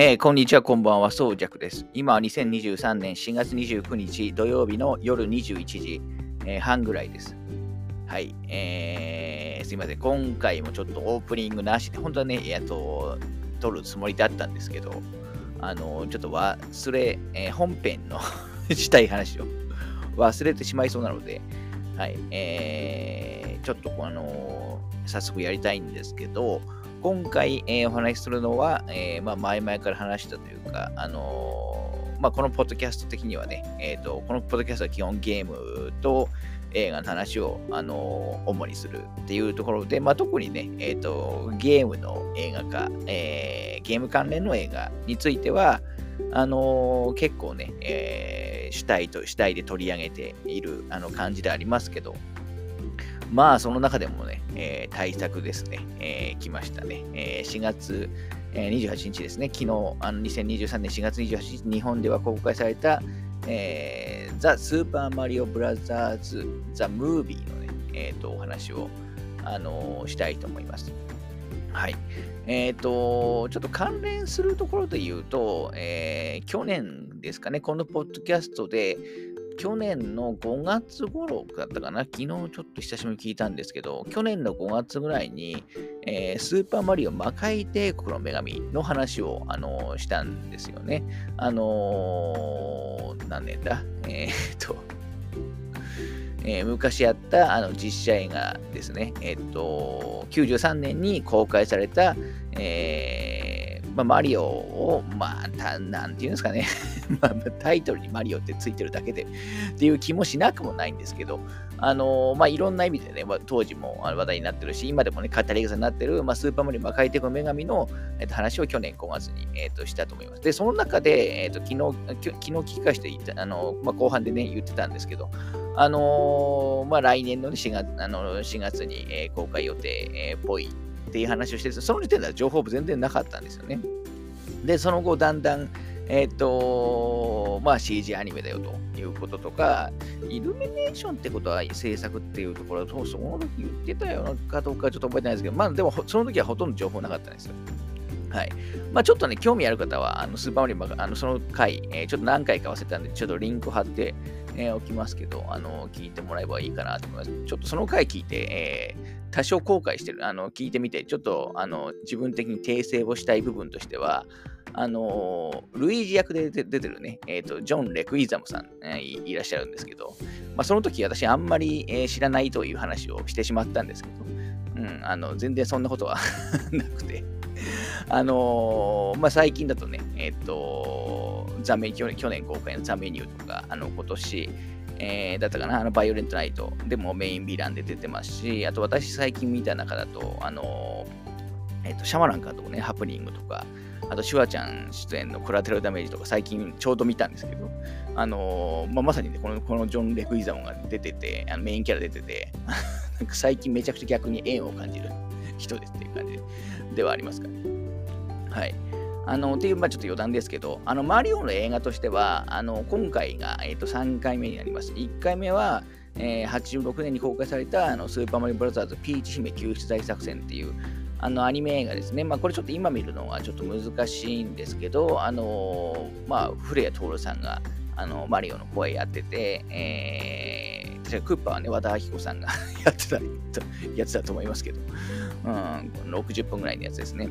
えーこんにちは、こんばんは、そうじゃくです。今は2023年4月29日土曜日の夜21時、えー半ぐらいです。はい、えーすいません。今回もちょっとオープニングなしで、本当はね、えっと、撮るつもりだったんですけど、あの、ちょっと忘れ、えー本編の したい話を 忘れてしまいそうなので、はい、えーちょっとあの早速やりたいんですけど、今回、えーお話しするのは、えーまあ、前々から話したというか、あのーまあ、このポッドキャスト的にはね、えーと、このポッドキャストは基本ゲームと映画の話を、あの主にするっていうところで、まあ、特にね、えーと、ゲームの映画化、えゲーム関連の映画については、あの結構ね、え主体と主体で取り上げているあの感じでありますけど、まあ、その中でもね、えー対策ですね、えー来ましたね。えー4月、えー28日ですね、昨日、あの2023年4月28日、日本では公開された、えー、ザ・スーパーマリオブラザーズ・ザ・ムービーのね、えーと、お話を、あのーしたいと思います。はい。えっ、と、ちょっと関連するところで言うと、えー去年ですかね、このポッドキャストで、去年の5月頃だったかな、昨日ちょっと久しぶりに聞いたんですけど、去年の5月ぐらいに、えースーパーマリオ魔界帝国の女神の話を、あのーしたんですよね。あのー何年だ？えーっと、えー昔やったあの実写映画ですね。えっと、93年に公開された、えーまあ、マリオを、まあ、たなんていうんですかね、まあ、タイトルにマリオってついてるだけでっていう気もしなくもないんですけど、あのーまあ、いろんな意味でね、当時も話題になってるし、今でもね、語り草になってる、まあ、スーパーマリオ魔界帝国の女神の、えっと話を去年5月に、えっとしたと思います。で、その中で、えっと昨日、昨日聞き返して言った、あのまあ、後半でね、言ってたんですけど、あのーまあ、来年の、ね、4, 月あの4月に、えー公開予定、えーっぽいっていう話をして、その時点では情報全然なかったんですよね。で、その後、だんだん、えーっと、まあ CG アニメだよということとか、イルミネーションってことは制作っていうところと、その時言ってたよかどうかちょっと覚えてないですけど、まあでも、その時はほとんど情報なかったんですよ。はい。まあちょっとね、興味ある方は、あのスーパーマリオ、あのその回、えーちょっと何回か忘れたんで、ちょっとリンク貼って、えーおきますけど、あの、聞いてもらえばいいかなと思います。ちょっとその回聞いて、えー多少後悔してる、あの、聞いてみて、ちょっと、あの、自分的に訂正をしたい部分としては、あのルイージ役で出てるね、えっ、と、ジョン・レクイザムさん、えーいらっしゃるんですけど、まあ、その時私あんまり、えー知らないという話をしてしまったんですけど、うん、あの、全然そんなことは なくて、あのーまあ、最近だとね、えっ、と、ザメ去年、去年公開のザメニューとか、あの、今年、えーだったかな、あの、バイオレントナイトでもメインヴィランで出てますし、あと私最近見た中だと、あのえっ、と、シャマラン監督ね、ハプニングとか、あと、シュワちゃん出演のコラテラルダメージとか最近ちょうど見たんですけど、あのーまあ、まさにね、このこのジョン・レクイザモンが出てて、あのメインキャラ出てて、なんか最近めちゃくちゃ逆に縁を感じる人ですっていう感じでではありますかね。はい。あの、っていう、まあちょっと余談ですけど、あの、マリオの映画としては、あの、今回が、えっ、と、3回目になります。1回目は、えー86年に公開された、あの、スーパーマリオブラザーズピーチ姫救出大作戦っていう、あの、アニメ映画ですね。まあ、これちょっと今見るのはちょっと難しいんですけど、あのまあ、古谷徹さんが、あの、マリオの声やってて、えー、確かクッパーはね、和田アキ子さんが やってたやつだと思いますけど、うん、60分ぐらいのやつですね。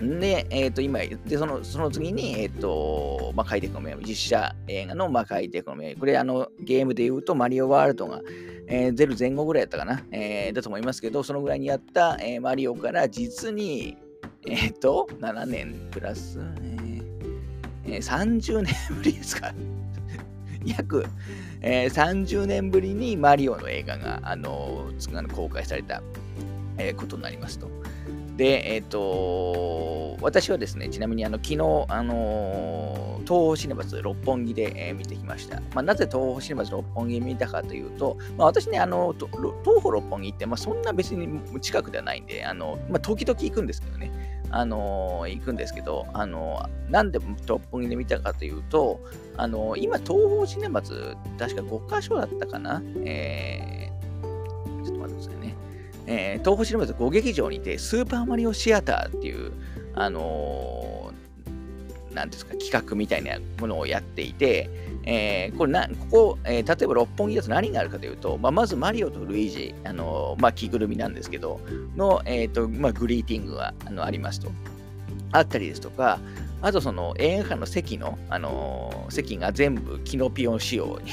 で、えっ、と、今、で、その、その次に、えっ、と、魔界帝国の女神、実写映画の魔界帝国の女神。これ、あの、ゲームで言うと、マリオワールドが、えー、出る前後ぐらいだったかな、えーだと思いますけど、そのぐらいにやった、えーマリオから実に、えっ、と、7年プラス、えーえー30年ぶりですか 約、えー30年ぶりにマリオの映画が、あの公開された、えーことになりますと。で、えっ、と、私はですね、ちなみにあの昨日、あの東宝シネマズ六本木で、えー見てきました。まあ、なぜ東宝シネマズ六本木見たかというと、まあ、私ね、あの東宝六本木って、まあ、そんな別に近くではないんで、あのまあ、時々行くんですけどね、あの行くんですけど、あのなんで六本木で見たかというと、あの今、東宝シネマズ、確か5箇所だったかな、えー、えー東宝シネマズ5劇場にて、スーパーマリオシアターっていう、あのーなんですか、企画みたいなものをやっていて、えー、これな、ここ、えー、例えば六本木だと何があるかというと、まあ、まずマリオとルイージ、あのまあ、着ぐるみなんですけど、の、えーとまあ、グリーティングがあのありますと。あったりですとか、あとその映画館の席の、あの席が全部キノピオン仕様に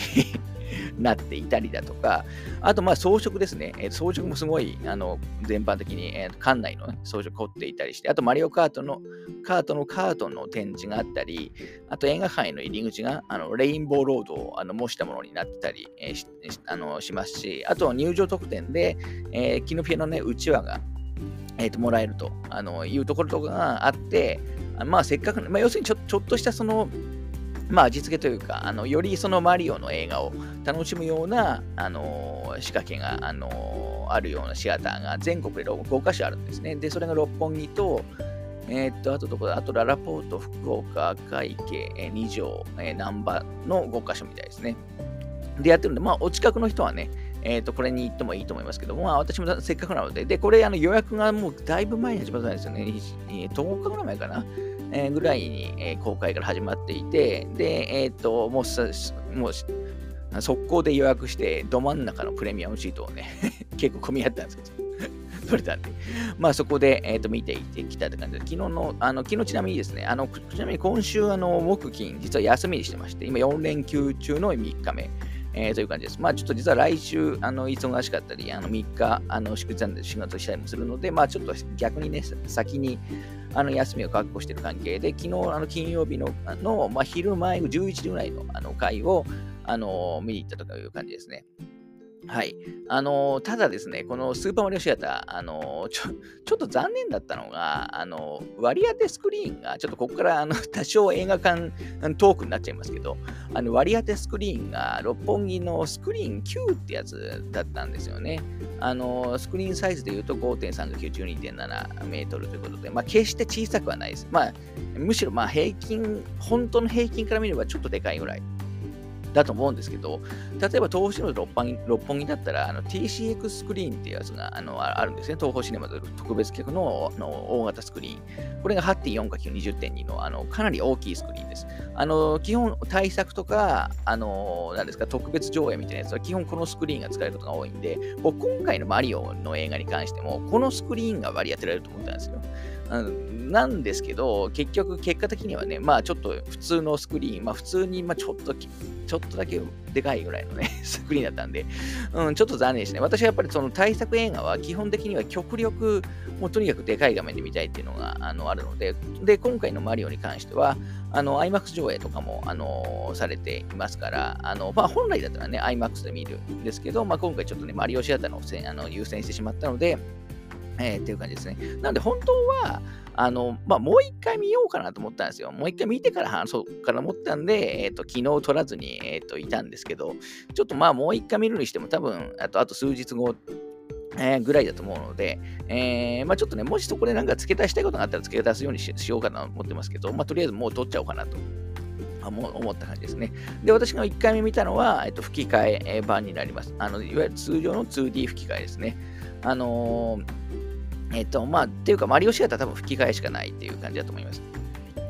なっていたりだとか、あとまあ装飾ですね。えー、装飾もすごい、あの、全般的に、えー、館内の、ね、装飾凝っていたりして、あとマリオカートの、カートのカートの展示があったり、あと映画館への入り口が、あの、レインボーロードをあの模したものになってたり、えー、しあのしますし、あと入場特典で、えー、キノピアのね、うちわが、えー、ともらえるとあのいうところとかがあって、まあせっかく、まあ、要するにちょちょっとしたそのまあ、味付けというか、あのよりそのマリオの映画を楽しむような、あの仕掛けが、あのあるようなシアターが全国で5カ所あるんですね。で、それが六本木と、えー、っと、あとどこだ？あとララポート、福岡、赤池、二条、え難波の5カ所みたいですね。で、やってるんで、まあ、お近くの人はね、えっ、と、これに行ってもいいと思いますけども、まあ、私もせっかくなので、で、これ、あの予約がもうだいぶ前に始まったんですよね。10日ぐらい前かな。ぐらいに、公開から始まっていて、で、えっ、と、もう、もう、速攻で予約して、ど真ん中のプレミアムシートをね、結構混み合ったんですけど、取れたんで、まあそこで、えー、と見ていってきたって感じで、昨日の、あの昨日ちなみにですね、あのちなみに今週、あの木金、実は休みにしてまして、今4連休中の3日目。えー、という感じです。まあちょっと実は来週、あの忙しかったり、あの3日、あの祝日なんで仕事したりもするので、まあちょっと逆にね、先にあの休みを確保している関係で、昨日あの金曜日のの、まあ、昼前、11時ぐらいのあの回をあの見に行ったという感じですね。はい。あの、ただですね、このスーパーマリオシアター、あの、ちょ、ちょっと残念だったのが、あの、割り当てスクリーンが、ちょっとここからあの 多少映画館トークになっちゃいますけど、あの割り当てスクリーンが六本木のスクリーン9ってやつだったんですよね。あのスクリーンサイズで言うと5.3が92.7メートルということで、まあ、決して小さくはないです。まあ、むしろまあ平均、本当の平均から見ればちょっとでかいぐらい。だと思うんですけど、例えば東宝シネマズ六本六本木だったら、あの TCX スクリーンっていうやつがあのあるんですね。東宝シネマズ特別企画のの大型スクリーン。これが 8.4×20.2 のあのかなり大きいスクリーンです。あの基本、対策とか、あの何ですか、特別上映みたいなやつは基本このスクリーンが使えることが多いんで、今回のマリオの映画に関しても、このスクリーンが割り当てられると思ったんですよ。なんですけど、結局、結果的にはね、まあちょっと普通のスクリーン、まあ普通に、まあちょっと、ちょっとだけでかいぐらいのね、スクリーンだったんで、うん、ちょっと残念ですね。私はやっぱりその対策映画は基本的には極力、もうとにかくでかい画面で見たいっていうのがあのあるので、で、今回のマリオに関しては、あの、IMAX 上映とかも、あのされていますから、あの、まあ本来だったらね、IMAX で見るんですけど、まあ今回ちょっとね、マリオシアターのあの優先してしまったので、えー、っていう感じですね。なので本当は、あの、まあ、もう一回見ようかなと思ったんですよ。もう一回見てから話そうかなと思ったんで、えっ、ー、と、昨日撮らずに、えっ、ー、と、いたんですけど、ちょっとまあ、もう一回見るにしても多分、あと、あと数日後、えー、ぐらいだと思うので、えー、まあちょっとね、もしそこでなんか付け足したいことがあったら付け足すようにしようかなと思ってますけど、まあとりあえずもう撮っちゃおうかなと思った感じですね。で、私が1回目見たのは、えっと、吹き替え版になります。あのいわゆる通常の 2D 吹き替えですね。あのーえっ、と、まあ、っていうか、マリオシアター多分吹き替えしかないっていう感じだと思います。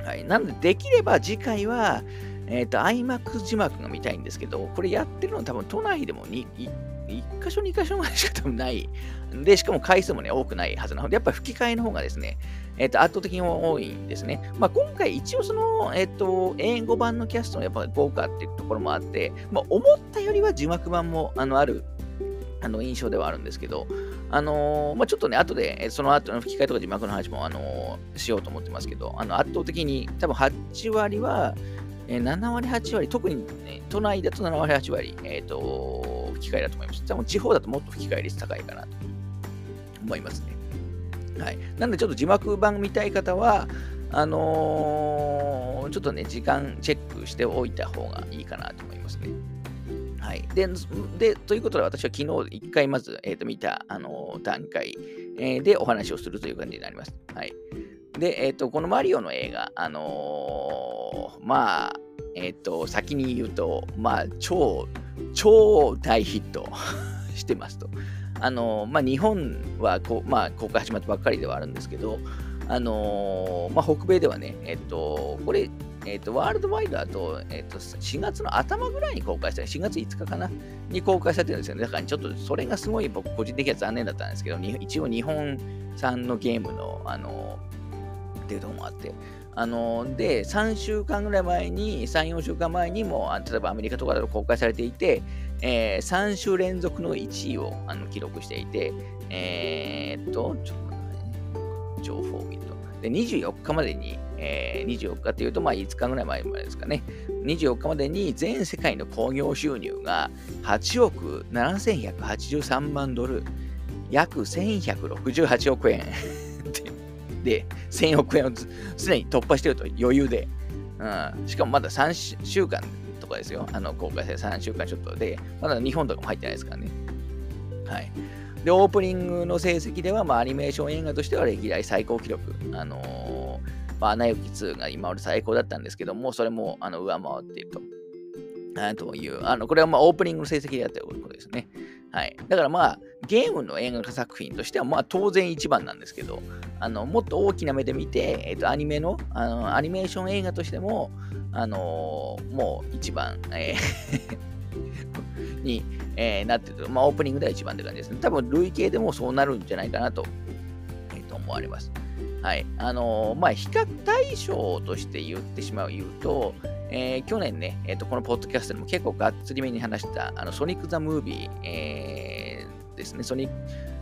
はい。なので、できれば次回は、えっ、ー、と、IMAX 字幕が見たいんですけど、これやってるの多分都内でも 1, 1箇所、2箇所ぐらいしか多分ない。で、しかも回数もね、多くないはずなので、やっぱ吹き替えの方がですね、えっ、ー、と、圧倒的に多いんですね。まあ、今回一応その、えっ、ー、と、英語版のキャストのやっぱ豪華っていうところもあって、まあ、思ったよりは字幕版もあのあるあの印象ではあるんですけど、あのー、まあ、ちょっとね、後で、その後の吹き替えとか字幕の話も、あのー、しようと思ってますけど、あの圧倒的に、多分8割は、えー、7割、8割、特に、ね、都内だと7割、8割、えっ、と、吹き替えだと思います。多分地方だともっと吹き替え率高いかなと思いますね。はい。なんで、ちょっと字幕版見たい方は、あのちょっとね、時間チェックしておいた方がいいかなと思いますね。はい。で、でということで、私は昨日一回まず、えー、と見た、あの、段階、えー、でお話をするという感じになります。はい。で、えっ、と、このマリオの映画、あのまあ、えっ、と、先に言うと、まあ、超、超大ヒット してますと。あのまあ、日本はこ、まあ、公開始まったばっかりではあるんですけど、あの、まあ、北米ではね、えっと、これ、えっと、ワールドワイドだと、えっと、4月の頭ぐらいに公開され、4月5日かなに公開されてるんですよね。だからちょっとそれがすごい僕個人的には残念だったんですけど、一応日本産のゲームの、あのー、っていうところもあって、あの、で、3週間ぐらい前に、3、4週間前にも、例えばアメリカとかだと公開されていて、えー、3週連続の1位をあの記録していて、えー、っと、ちょっとね、情報を見。で、24日までに、えー、24日っていうと、まあ5日ぐらい前までですかね。24日までに全世界の興行収入が8億7183万ドル、約1168億円 で、1000億円をすでに突破していると余裕で、うん、しかもまだ3週間とかですよ。あの公開され3週間ちょっとで、まだ日本とかも入ってないですからね。はい。で、オープニングの成績では、まあ、アニメーション映画としては歴代最高記録。あのー、まあ、アナ雪2が今まで最高だったんですけども、それもあの上回っていると。あという、あのこれはまあオープニングの成績でやったということですね。はい。だからまあ、ゲームの映画化作品としてはまあ当然一番なんですけど、あのもっと大きな目で見て、えっ、ー、とアニメのあのアニメーション映画としても、あのー、もう一番、えー に、えー、なってるまあ、オープニングでは一番って感じですね。多分、累計でもそうなるんじゃないかなと,、えー、と思われます。はい。あのー、まあ、比較対象として言ってしまう、言うと、えー、去年ね、えーと、このポッドキャストでも結構がっつりめに話した、あのソニック・ザ・ムービー、えー、ですね。ソニック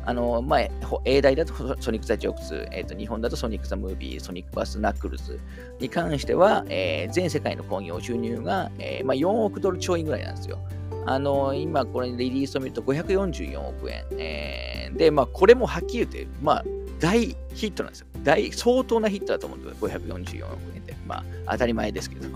あの、まあ、英大だとソニック・ザ・ジョークス、えーと、日本だとソニック・ザ・ムービー、ソニック・バス・ナックルズに関しては、えー、全世界の興行収入が、えーまあ、4億ドルちょいぐらいなんですよ。あの、今これリリースを見ると544億円。えー、で、まあ、これもはっきり言って、まあ、大ヒットなんですよ。大、相当なヒットだと思うんですよ。544億円って。まあ、当たり前ですけど。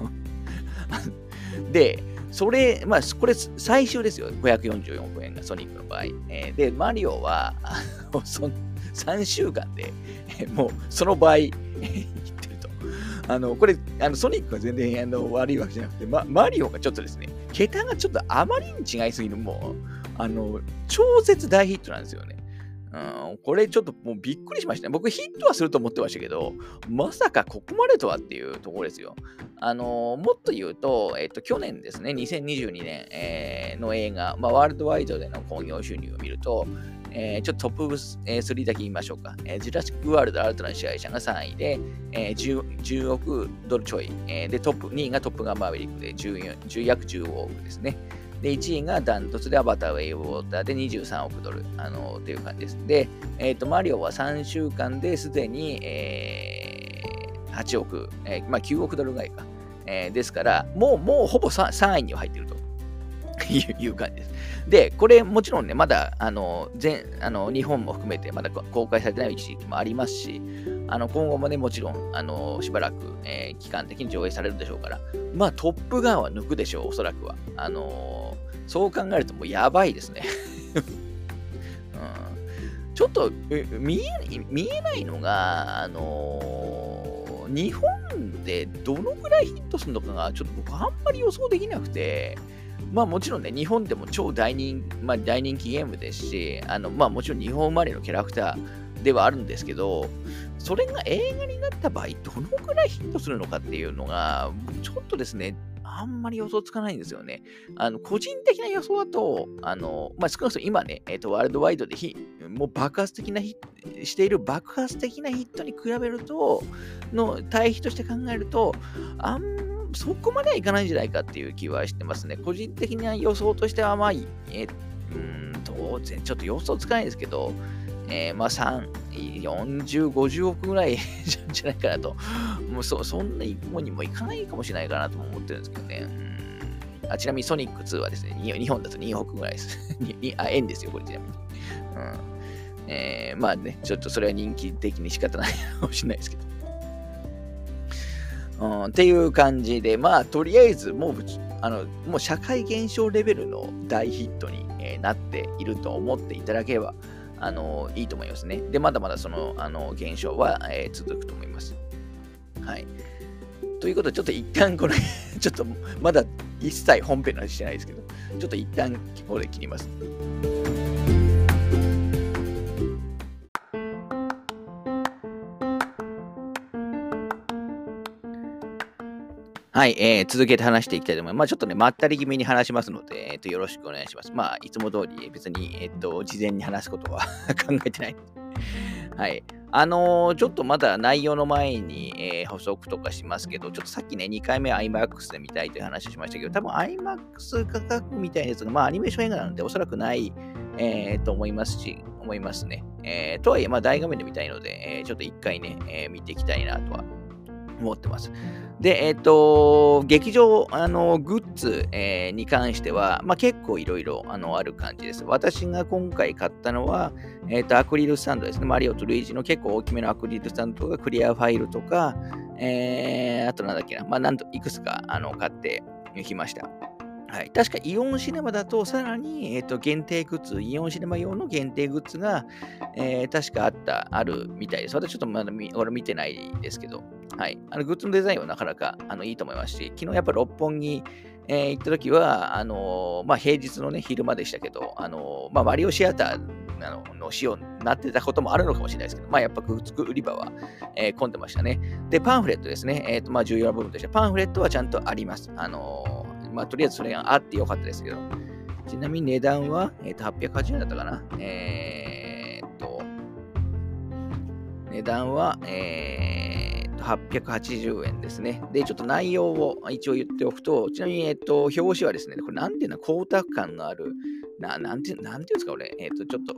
で、それ、まあ、これ最終ですよ。544億円がソニックの場合。えー、で、マリオは、そ3週間で、もうその倍ってると。あの、これ、あのソニックは全然あの悪いわけじゃなくて、ま、マリオがちょっとですね、桁がちょっとあまりに違いすぎる、もう、あの、超絶大ヒットなんですよね。うん、これちょっともうびっくりしましたね。僕ヒットはすると思ってましたけど、まさかここまでとはっていうところですよ。あのー、もっと言うと、えっ、と、去年ですね、2022年、えー、の映画、まあ、ワールドワイドでの興行収入を見ると、えー、ちょっとトップ3だけ言いましょうか。えー、ジュラシックワールド新たな支配者が3位で、えー、10, 10億ドルちょい、えー、で、トップ、2位がトップガンマーヴェリックで14 10約15億ですね。で、1位がダントツでアバターウェイウォーターで23億ドル、あのー、っていう感じです。で、えっ、ー、と、マリオは3週間ですでに、えー、8億、えー、まあ9億ドルぐらいか。えー、ですから、もう、もうほぼ 3, 3位には入ってると いう感じです。で、これもちろんね、まだ、あの、全、あの、日本も含めてまだ公開されてない地域もありますし、あの、今後もね、もちろん、あの、しばらく、えー、期間的に上映されるでしょうから、まあ、トップガンは抜くでしょう、おそらくは。あのそう考えるともうやばいですね うん。ちょっと見え見えないのが、あのー、日本でどのぐらいヒットするのかが、ちょっと僕あんまり予想できなくて、まあもちろんね、日本でも超大人,、まあ、大人気ゲームですし、あのまあもちろん日本生まれのキャラクターではあるんですけど、それが映画になった場合、どのくらいヒットするのかっていうのが、ちょっとですね、あんまり予想つかないんですよね。あの、個人的な予想だと、あの、まあ、少なくとも今ね、え、ー、と、ワールドワイドでもう爆発的なヒット、している爆発的なヒットに比べると、の対比として考えると、あんそこまではいかないんじゃないかっていう気はしてますね。個人的な予想としては、まあ、えうん当然、ちょっと予想つかないんですけど、えー、まあ3、40、50億ぐらい じゃないかなと。もうそそんな一歩にもいかないかもしれないかなと思ってるんですけどね。あちなみにソニック2はですね、日本だと2億ぐらいです。あ、円ですよ、これちなみに。うんえー、まあね、ちょっとそれは人気的に仕方ないかもしれないですけど。うん、っていう感じで、まあ、とりあえずもう、あのもう社会現象レベルの大ヒットに、えー、なっていると思っていただければ、あのいいと思いますね。で、まだまだそのあの現象は、えー、続くと思います。はい。ということで、ちょっと一旦これ ちょっとまだ一切本編の話してないですけど、ちょっと一旦ここで切ります。はい、えー、続けて話していきたいと思います。まあ、ちょっとね、まったり気味に話しますので、えっ、と、よろしくお願いします。まあ、いつも通り別に、えっ、と、事前に話すことは 考えてない。はい。あのー、ちょっとまだ内容の前に、えー、補足とかしますけど、ちょっとさっきね、2回目 IMAX で見たいという話をしましたけど、多分 IMAX 価格みたいなやつが、まあアニメーション映画なのでおそらくない、えー、と思いますし、思いますね。えー、とはいえ、まあ大画面で見たいので、え、ちょっと1回ね、え、見ていきたいなとは思ってます。で、えっ、ー、と、劇場、あの、グッズ、えー、に関しては、まあ、結構いろいろ、あの、ある感じです。私が今回買ったのは、えっ、ー、と、アクリルスタンドですね。マリオとルイージの結構大きめのアクリルスタンドとか、クリアファイルとか、えー、あとなんだっけな、まあ、なんと、いくつか、あの、買ってきました。はい、確かイオンシネマだと、さらに、えーと、限定グッズ、イオンシネマ用の限定グッズが、えー、確かあった、あるみたいです。私ちょっとまだ俺見てないですけど、はい。あのグッズのデザインはなかなかあのいいと思いますし、昨日やっぱ六本木、えー、行った時は、あのー、まあ、平日のね、昼間でしたけど、あのー、まあ、マリオシアターあのの仕様になってたこともあるのかもしれないですけど、まあ、やっぱグッズ売り場は、え、混んでましたね。で、パンフレットですね。えっ、と、まあ、重要な部分として、パンフレットはちゃんとあります。あのまあ、とりあえずそれがあってよかったですけど、ちなみに値段は、えー、と880円だったかな。えー、っと、値段は、えー、っと880円ですね。で、ちょっと内容を一応言っておくと、ちなみに、えっと、表紙はですね、これなんていうの、光沢感のある、ななんてなんていうんですか、これ、えっと、ちょっと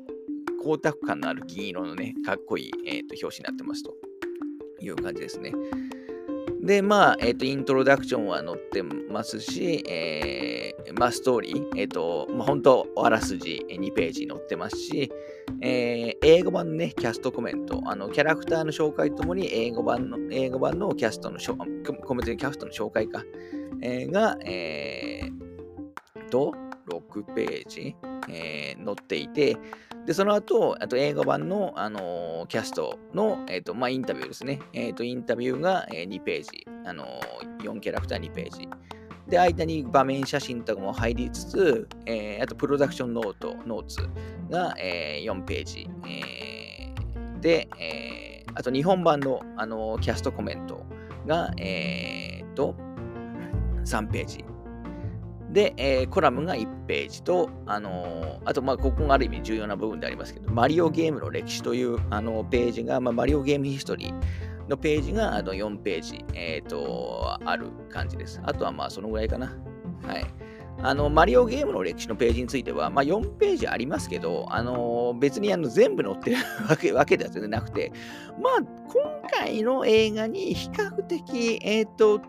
光沢感のある銀色のね、かっこいい、えっと表紙になってますという感じですね。で、まあ、えっ、ー、と、イントロダクションは載ってますし、えー、まあ、ストーリー、えっ、ー、と、まあ、本当、あらすじ2ページ載ってますし、えー、英語版のね、キャストコメント、あの、キャラクターの紹介ともに、英語版の、英語版のキャストの、コメントキャストの紹介か、えー、が、えー、と、6ページ、えー、載っていて、で、その後、あと映画版の、あのー、キャストの、えーとまあ、インタビューですね。えーと、インタビューが、えー、2ページ、あのー、4キャラクター2ページ。で、間に場面写真とかも入りつつ、えー、あとプロダクションノート、ノーツが、えー、4ページ。えー、で、えー、あと日本版の、あのキャストコメントが、えー、と、3ページ。で、えー、コラムが1ページと、あのー、あと、まあ、ここがある意味重要な部分でありますけど、マリオゲームの歴史というあのページが、まあ、マリオゲームヒストリーのページがあの4ページ、えーと、ある感じです。あとはまあそのぐらいかな。はい。あの、マリオゲームの歴史のページについては、まあ、4ページありますけど、あの別にあの全部載ってる わけわけでは全然なくて、まあ、今回の映画に比較的、えっ、ー、と、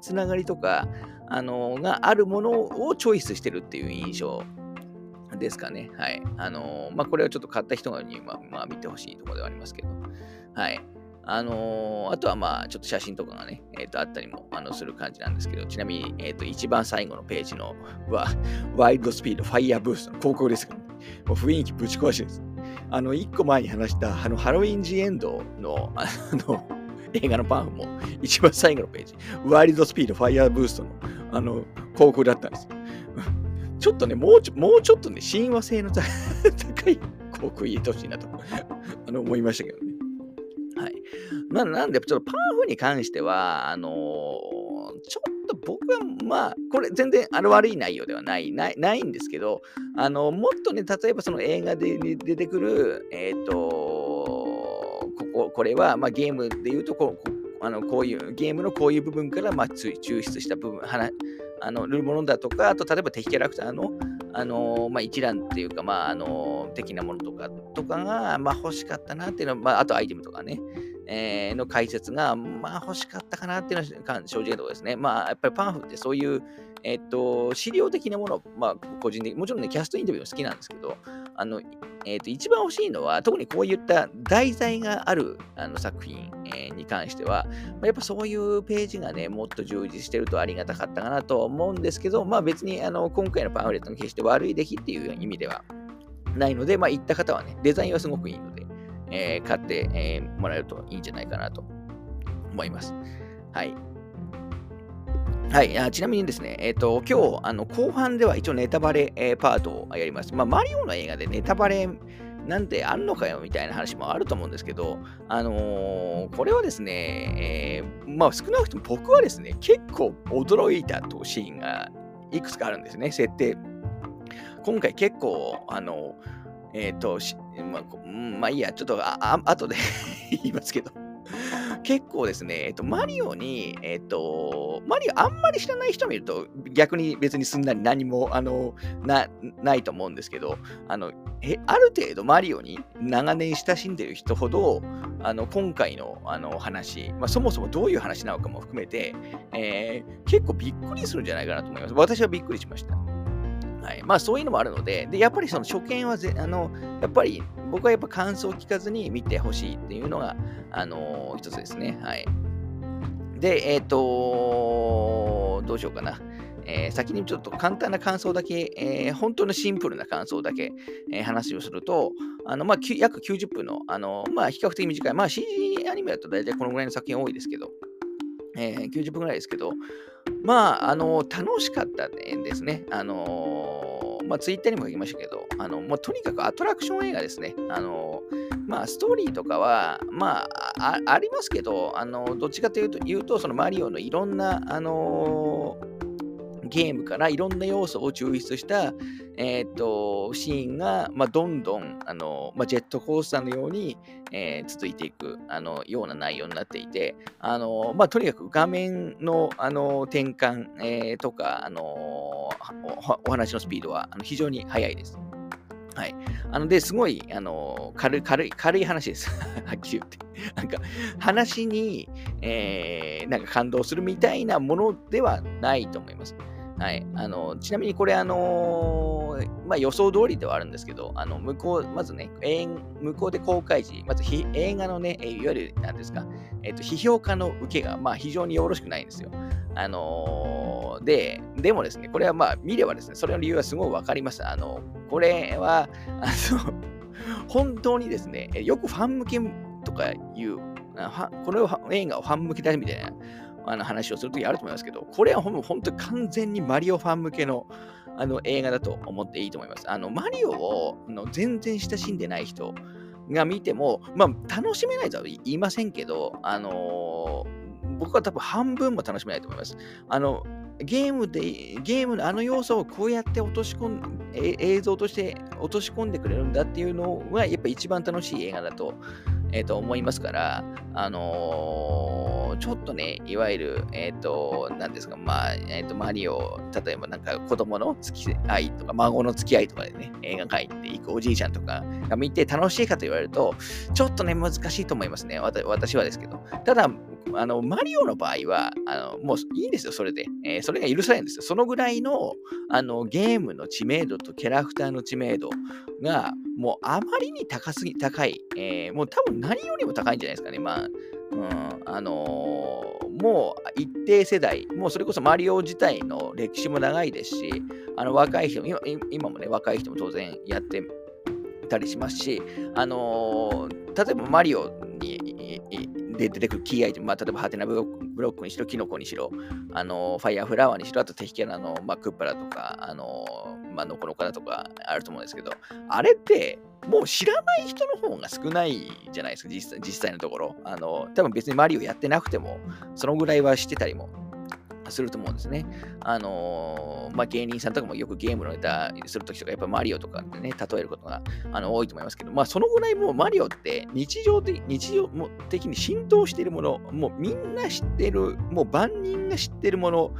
つながりとか、あのがあるものをチョイスしてるっていう印象ですかね。はい。あのまあ、これはちょっと買った人に、ま、まあ、見てほしいところではありますけど。はい。あのー、あとはまあ、ちょっと写真とかがね、えっ、ー、と、あったりもあのする感じなんですけど、ちなみに、えっ、ー、と、一番最後のページのは、ワイルドスピード、ファイヤーブーストの広告ですけど、ね、もう雰囲気ぶち壊しです。あの、一個前に話した、あの、ハロウィンジエンドの、あの、映画のパンフも一番最後のページ、ワイルドスピード、ファイヤーブーストのあの広告だったんです。ちょっとね、もうちょもうちょっとね、親和性の 高い広告入れてほしいなと あの思いましたけどね。はい。まあ、なんで、ちょっとパンフに関しては、あのー、ちょっと僕は、まあ、これ全然あの悪い内容ではないないないんですけど、あのもっとね、例えばその映画で出てくる、えっ、ー、と、ここ、これは、まあ、ゲームで言うとこ、こあのこういうゲームのこういう部分から、まあ、抽出した部分、あのるものだとか、あと例えば敵キャラクターのあのまあ、一覧っていうか、まあ、あの的なものとかとかが、まあ、欲しかったなっていうのは、まあ、あとアイテムとかね、えー、の解説が、まあ、欲しかったかなっていうのは正直なところですね。まあ、やっぱりパンフってそういう、えっと、資料的なもの、まあ、個人的もちろんね、キャストインタビューも好きなんですけど、あの、えっと、一番欲しいのは、特にこういった題材があるあの作品、えー、に関しては、やっぱそういうページがね、もっと充実してるとありがたかったかなと思うんですけど、まあ別にあの今回のパンフレットの決して悪い出来っていう意味ではないので、まあ行った方はね、デザインはすごくいいので、えー、買って、えー、もらえるといいんじゃないかなと思います。はい。はい、あちなみにですね、えっ、ー、と、今日、あの、後半では一応ネタバレ、えー、パートをやります。まあ、マリオの映画でネタバレなんてあんのかよみたいな話もあると思うんですけど、あのー、これはですね、え、まあ少なくとも僕はですね、結構驚いたとシーンがいくつかあるんですね、設定。今回結構、あの、えっ、と、まあ、まあいいや、ちょっとああ後で 言いますけど 結構ですね、えっと、マリオに、えっと、マリオあんまり知らない人見ると、逆に別にすんなり何も、あの、な、ないと思うんですけど、あの、え、ある程度マリオに長年親しんでる人ほど、あの、今回の、あの、話、まあ、そもそもどういう話なのかも含めて、えー、結構びっくりするんじゃないかなと思います。私はびっくりしました。はい。まあそういうのもあるので、で、やっぱりその初見はぜ、あの、やっぱり僕はやっぱ感想を聞かずに見てほしいっていうのが、あのー、一つですね。はい。で、えっ、ー、とどうしようかな。えー、先にちょっと簡単な感想だけ、えー、本当のシンプルな感想だけ、えー、話をすると、あのまあ、約90分の、あのまあ、比較的短い、まあ、CG アニメだと大体このぐらいの作品多いですけど、えー、90分ぐらいですけど、まあ、あの楽しかったですね。あのまあ、ツイッターにも書きましたけど、あのもうとにかくアトラクション映画ですね。あのまあ、ストーリーとかは、まあ、ありますけど、あのどっちかというと、言うとそのマリオのいろんな、あのゲームからいろんな要素を抽出した、えーと、シーンが、まあ、どんどんあの、まあ、ジェットコースターのように、えー、続いていくあのような内容になっていて、あのまあ、とにかく画面のあの転換、えー、とか、あのお話のスピードは非常に速いです。はい。あので、すごい、あの軽い、軽い、軽い話です。はっきり言って。なんか、話に、えー、なんか感動するみたいなものではないと思います。はい。あの、ちなみにこれ、あのー、まあ、予想通りではあるんですけど、あの、向こう、まずね、向こうで公開時、まず映画のね、いわゆる、なんですか、えっ、と、批評家の受けが、まあ、非常によろしくないんですよ。あのー、で、でもですね、これはまあ、見ればですね、それの理由はすごいわかります。あの、これは、あの、本当にですね、よくファン向けとかいう、これを映画をファン向けだみたいなあの話をするときあると思いますけど、これは本当に完全にマリオファン向けのあの映画だと思っていいと思います。あのマリオをの全然親しんでない人が見ても、まあ、楽しめないとは言いませんけど、あのー、僕は多分半分も楽しめないと思います。あのゲームで、ゲームのあの要素をこうやって落とし込んで、映像として落とし込んでくれるんだっていうのが、やっぱ一番楽しい映画だとえー、と思いますから、あのー、ちょっとね、いわゆる、えっ、ー、と、なんですか、まあ、えっ、ー、と、マリオ、例えばなんか子供の付き合いとか、孫の付き合いとかでね、映画館行って行くおじいちゃんとかが見て楽しいかと言われると、ちょっとね、難しいと思いますね。私はですけど。ただ、あの、マリオの場合は、あの、もういいですよ、それで。えー、それが許されるんですよ。そのぐらいの、あの、ゲームの知名度とキャラクターの知名度が、もうあまりに高すぎ、高い。えー、もう多分何よりも高いんじゃないですかね。まあ、うん、あのー、もう一定世代、もうそれこそマリオ自体の歴史も長いですし、あの若い人今、今もね、若い人も当然やってたりしますし、あのー、例えばマリオにで出てくるキーアイテム、まあ、例えばハテナブロックにしろ、キノコにしろ、あのファイヤーフラワーにしろ、あと敵キャラの、まあ、クッパラとか、あのまあ、ノコノコだとかあると思うんですけど、あれって、もう知らない人の方が少ないじゃないですか、実際実際のところ。あの多分別にマリオやってなくても、そのぐらいはしてたりもすると思うんですね。あのー、まあ、芸人さんとかもよくゲームのネタするときとか、やっぱマリオとかでね、例えることがあの多いと思いますけど、まあ、そのぐらいもうマリオって日常的日常的に浸透しているもの、もうみんな知ってる、もう万人が知ってるもの、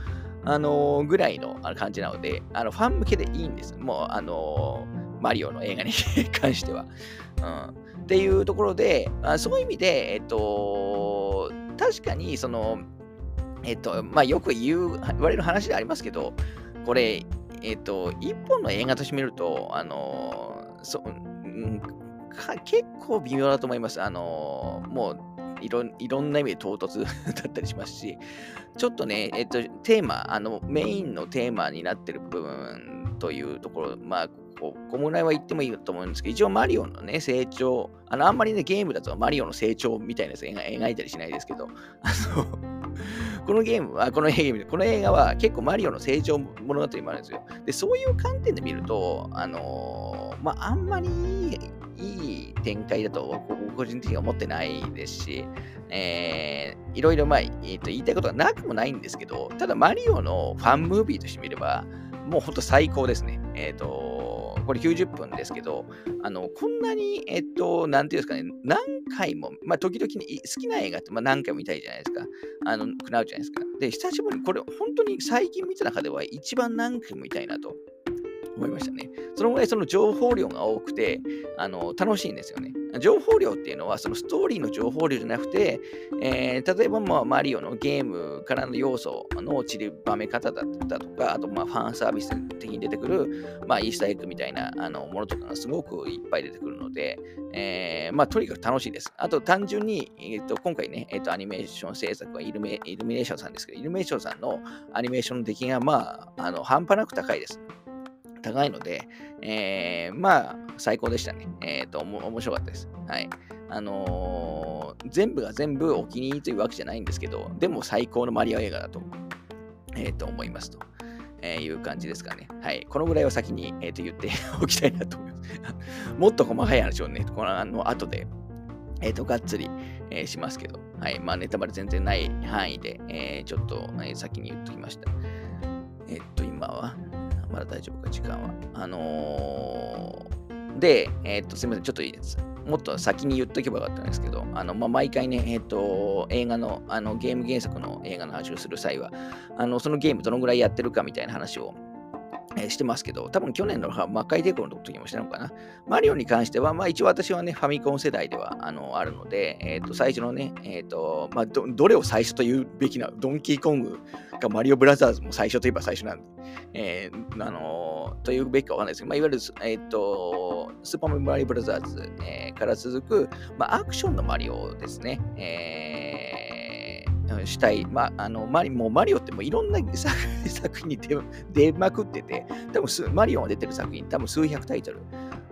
あのー、ぐらいの感じなので、あのファン向けでいいんです。もう、あのー、マリオの映画に 関しては。うん、っていうところで、あそういう意味で、えっと、確かに、その、えっと、まあ、よく言う、言われる話でありますけど、これ、えっと、一本の映画として見ると、あの、そ、うん、結構微妙だと思います。あの、もう、いろいろんな意味で唐突 だったりしますし、ちょっとね、えっと、テーマ、あの、メインのテーマになってる部分というところ、まあ、ここぐらいは言ってもいいと思うんですけど、一応マリオのね、成長、あの、あんまりね、ゲームだとマリオの成長みたいなやつ描いたりしないですけど、あの、このゲームは、このゲーム、この映画は結構マリオの成長物語もあるんですよ。で、そういう観点で見ると、あのー、まあ、あんまりいい展開だと僕個人的には思ってないですし、えー、いろいろ、まあ、えー、と言いたいことはなくもないんですけど、ただマリオのファンムービーとして見れば、もう本当最高ですね。えっ、ー、と、これ90分ですけど、あの、こんなに、えっ、と、なんていうんですかね、何回も、まあ、時々に好きな映画って、まあ、何回も見たいじゃないですか。あの、くなるじゃないですか。で、久しぶりに、これ、本当に最近見た中では一番何回も見たいなと思いましたね。そのぐらいその情報量が多くて、あの、楽しいんですよね。情報量っていうのは、そのストーリーの情報量じゃなくて、えー、例えば、まあ、マリオのゲームからの要素の散りばめ方だったとか、あと、まあ、ファンサービス的に出てくる、まあ、イースターエッグみたいなあのものとかがすごくいっぱい出てくるので、えー、まあ、とにかく楽しいです。あと、単純に、えーと、今回ね、えーと、アニメーション制作はイルメイルミネーションさんですけど、イルミネーションさんのアニメーションの出来が、まあ、あの半端なく高いです。高いので、えー、まあ、最高でしたね。えっ、ー、と、面白かったです。はい。あのー、全部が全部お気に入りというわけじゃないんですけど、でも最高のマリオ映画だと、えー、と思いますと。えー、いう感じですかね。はい。このぐらいを先に、えー、と言って おきたいなと思います。もっと細かい話をね、このあの後で、えっ、ー、と、がっつり、えー、しますけど、はい。まあ、ネタバレ全然ない範囲で、えー、ちょっと、えー、先に言っときました。えっと、今は、まだ大丈夫か、時間は。あのー、で、えー、っと、すみません、ちょっといいです。もっと先に言っとけばよかったんですけど、あのまあ、毎回ね、えっ、と、映画の、あのゲーム原作の映画の話をする際は、あのそのゲームどのぐらいやってるかみたいな話をえー、してますけど、多分去年の魔界帝国の時もしたのかな。マリオに関しては、まあ一応私はね、ファミコン世代ではあのあるので、えっ、ー、と、最初のね、えっ、ー、と、まあど、どれを最初と言うべきな、ドンキーコングかマリオブラザーズも最初といえば最初なんで、えー、あのというべきかわかんないですけど、まあ、いわゆる、えっ、と、スーパーマリオブラザーズ、えから続く、まあ、アクションのマリオですね。えーしたい、まあのマリもうマリオってもういろんな作品に出まくってて、多分マリオが出てる作品、多分数百タイトル。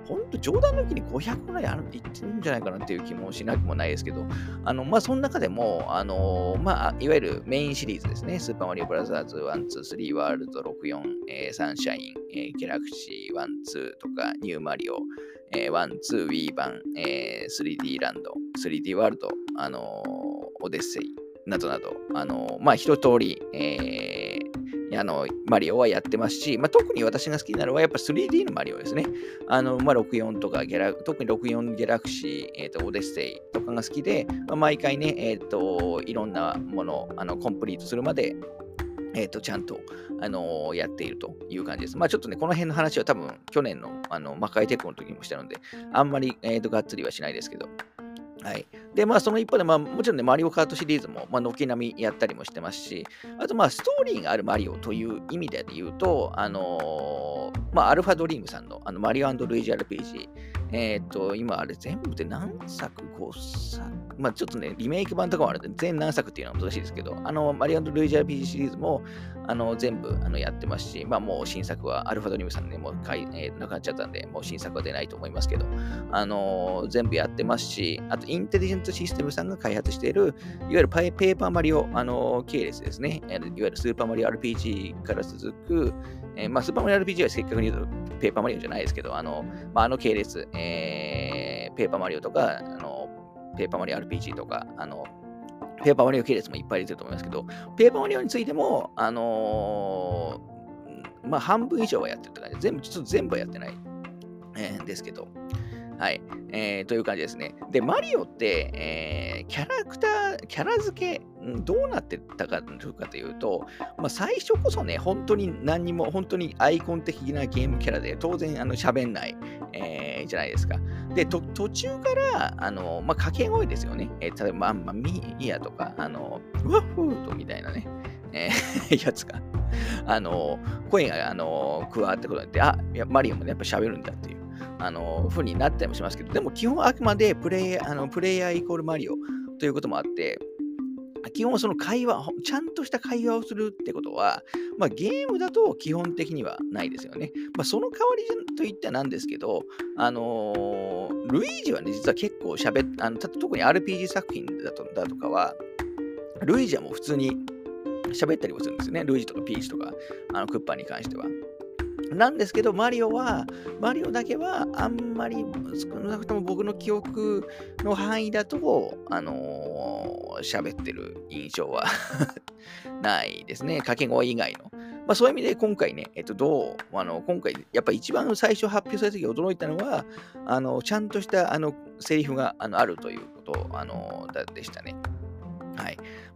本当冗談抜きに500ぐらいあるって言ってるんじゃないかなっていう気もしなくもないですけど、あの、まあ、その中でも、あの、まあ、いわゆるメインシリーズですね、スーパーマリオブラザーズ1、2、3、ワールド64、えー、サンシャイン、えー、ギャラクシー1、2とか、ニューマリオ、えー、1、2、ウィー版、えー、3D ランド、3D ワールド、あのオデッセイ、などなど、あの、まあ、一通り、えー、あの、マリオはやってますし、まあ、特に私が好きなのはやっぱ 3D のマリオですね。あの、まあ、64とかギャラ、特に64ギャラクシー、えっ、ー、と、オデッセイとかが好きで、まあ、毎回ね、えっ、ー、と、いろんなものあのコンプリートするまで、えっ、と、ちゃんと、あのやっているという感じです。まあちょっとね、この辺の話は多分去年のあの魔界テクの時にもしたので、あんまり、えーとがっつりはしないですけど、はい。で、まあ、その一方で、まあ、もちろんね、マリオカートシリーズも、まあ、軒並みやったりもしてますし、あと、まあ、ストーリーがあるマリオという意味で言うと、あのー、まあ、アルファドリームさんの、あの、マリオルイージ RPG、えっ、ー、と、今、あれ全部で何作 ?5 作まあ、ちょっとね、リメイク版とかもあるんで、全何作っていうのは難しいですけど、あの、マリオルイージ RPG シリーズも、あの、全部あのやってますし、まあ、もう新作は、アルファドリームさんね、もうかい、えー、なくなっちゃったんで、もう新作は出ないと思いますけど、あのー、全部やってますし、あと、インテリジェントシステムさんが開発している、いわゆるペーパーマリオ、あの、系列ですね、いわゆるスーパーマリオ RPG から続く、えー、まあ、スーパーマリオ RPG はせっかくに言うと、ペーパーマリオじゃないですけど、あの、まあ、あの系列、えー、ペーパーマリオとか、あの、ペーパーマリオ RPG とか、あの、ペーパーマリオ系列もいっぱい出てると思いますけど、ペーパーマリオについても、あのー、まあ、半分以上はやってるって感じ。で、全部、ちょっと全部はやってない、えー、ですけど、はい、えー、という感じですね。で、マリオって、えー、キャラクター、キャラ付け、どうなってたかというと、まあ、最初こそね、本当に何にも、本当にアイコン的なゲームキャラで、当然、あの、喋んない、えー、じゃないですか。で、途中から、あの、まあ、掛け声ですよね。えー、例えば、まあ、ま、ミーヤとか、あの、ワッフーとみたいなね、えー、やつが、あの、声が、あの、加わってことによって、あ、いやマリオもね、やっぱ喋るんだっていう。あの、風になったりもしますけど、でも基本あくまでプレイあのプレイヤーイコールマリオということもあって、基本その会話、ちゃんとした会話をするってことは、まあ、ゲームだと基本的にはないですよね。まあ、その代わりといったなんですけど、あのー、ルイージはね、実は結構喋っあの特に RPG 作品だとだとかは、ルイージはもう普通に喋ったりもするんですよね。ルイージとかピーチとか、あのクッパに関しては。なんですけど、マリオは、マリオだけは、あんまり、少なくとも僕の記憶の範囲だと、あのー、喋ってる印象は ないですね。掛け声以外の。まあ、そういう意味で今回ね、えっと、どう、あの、今回、やっぱ一番最初発表された時驚いたのは、あの、ちゃんとした、あの、セリフがあのあるということ、あの、でしたね。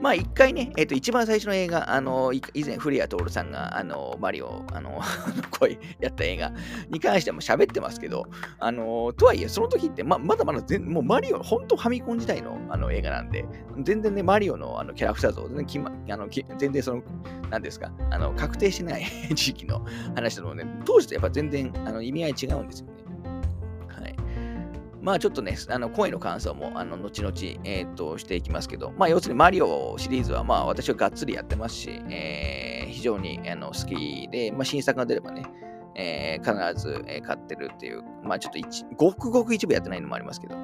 まあ、一回ね、えっ、ー、と、一番最初の映画、あの、以前、古谷徹さんが、あの、マリオ、あの、声やった映画に関しても喋ってますけど、あの、とはいえ、その時って、ままだまだ全、もうマリオ、本当ファミコン時代のあの映画なんで、全然ね、マリオのあのキャラクター像、全然き、まあの全然その、なんですか、あの、確定してない 時期の話なので、当時とやっぱ全然あの意味合い違うんですよね。まあちょっとね、あの声の感想もあの後々、えー、としていきますけど、まあ要するにマリオシリーズはまあ私はがっつりやってますし、えー、非常にあの好きで、まあ、新作が出ればね、えー、必ず、え買ってるっていう、まあちょっと一ごくごく一部やってないのもありますけど、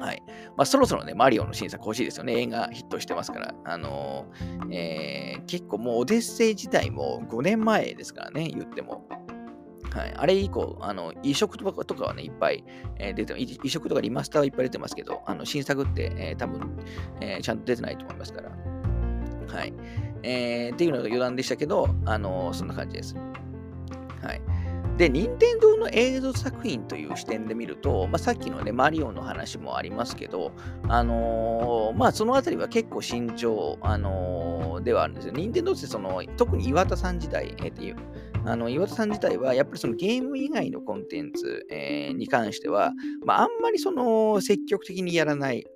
はい。まあ、そろそろね、マリオの新作欲しいですよね。映画ヒットしてますから。あのー、えー、結構もうオデッセイ自体も5年前ですからね、言っても。はい、あれ以降、あの移植とかとかはね、いっぱい、えー、出て移植とかリマスターはいっぱい出てますけど、あの新作って、えー、多分、えー、ちゃんと出てないと思いますから。はい。えー、っていうのが余談でしたけど、あのそんな感じです。はい。で、任天堂の映像作品という視点で見ると、まあ、さっきのね、マリオの話もありますけど、あのー、まあ、そのあたりは結構慎重、あのー、ではあるんですよ。任天堂ってその、特に岩田さん時代、えー、っていう、あの岩田さん自体は、やっぱりそのゲーム以外のコンテンツ、えー、に関しては、まあ、あんまりその積極的にやらない、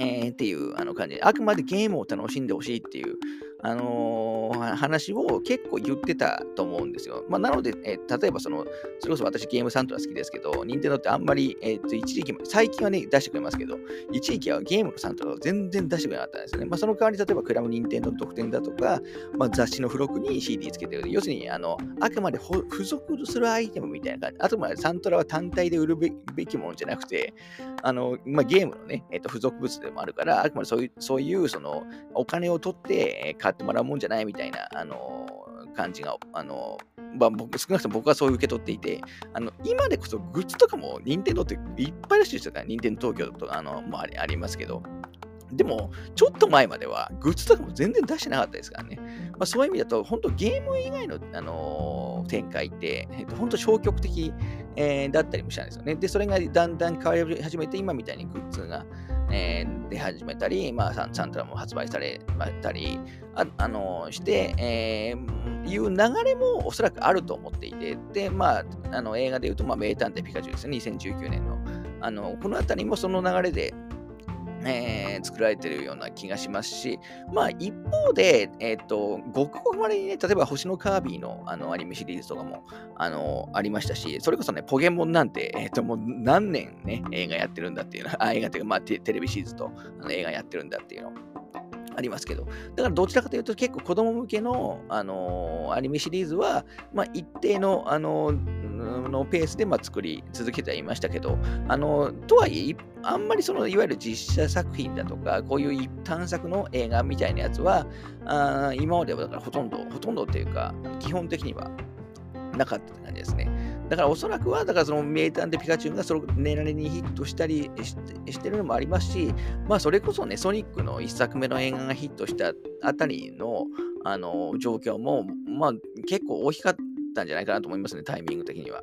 えー、っていうあの感じ。で、あくまでゲームを楽しんでほしいっていう、あのー、話を結構言ってたと思うんですよ。まあ、なので、え、例えばその、それこそ私ゲームサントラ好きですけど、任天堂ってあんまり、えー、と一時期、最近はね、出してくれますけど、一時期はゲームのサントラを全然出してくれなかったんですよね。まあ、その代わり、例えばクラブ任天堂の特典だとか、まあ、雑誌の付録に CD つけてる。要するに、あの、あくまで付属するアイテムみたいな感じ。あとまでサントラは単体で売るべきものじゃなくて、あの、まあ、ゲームのね、えー、と付属物でもあるから、あくまでそういう、そういう、その、お金を取って、買ってもらうもんじゃないみたいな、あの感じが、あのまあ、僕少なくとも僕はそう受け取っていて、あの今でこそグッズとかも任天堂っていっぱい出してる人から、任天堂東京とかあのもありありますけど、でも、ちょっと前まではグッズとかも全然出してなかったですからね。まあ、そういう意味だと、本当ゲーム以外の、あのー、展開って、えっと、本当消極的、えー、だったりもしたんですよね。で、それがだんだん変わり始めて、今みたいにグッズが、えー、出始めたり、まあ、サンサントラも発売されたり、あ、あのー、して、えー、いう流れもおそらくあると思っていて、で、まあ、あの映画で言うと、まあ、名探偵ピカチュウですね、2019年の。あのこのあたりもその流れで、えー、作られてるような気がしますし、まあ一方で、えっ、ー、と、ごくごくまれにね、例えば星のカービィのあのアニメシリーズとかも、あのありましたし、それこそね、ポケモンなんて、えっ、ー、と、もう何年ね、映画やってるんだっていうのは、あ映画っていうか、まあテレビシリーズとあの映画やってるんだっていうのありますけど、だからどちらかというと結構子供向けの、あのー、アニメシリーズは、まあ、一定の、あのー、のペースで、まあ、作り続けてはいましたけど、あのー、とはいえ、あんまりそのいわゆる実写作品だとか、こういう探索の映画みたいなやつは、あ今まではだからほとんど、ほとんどっていうか、基本的にはなかったって感じですね。だからおそらくは、だからその名探偵ピカチュウがその年なりにヒットしたりしてるのもありますし、まあそれこそね、ソニックの1作目の映画がヒットしたあたりのあの状況も、まあ結構大きかったんじゃないかなと思いますね、タイミング的には。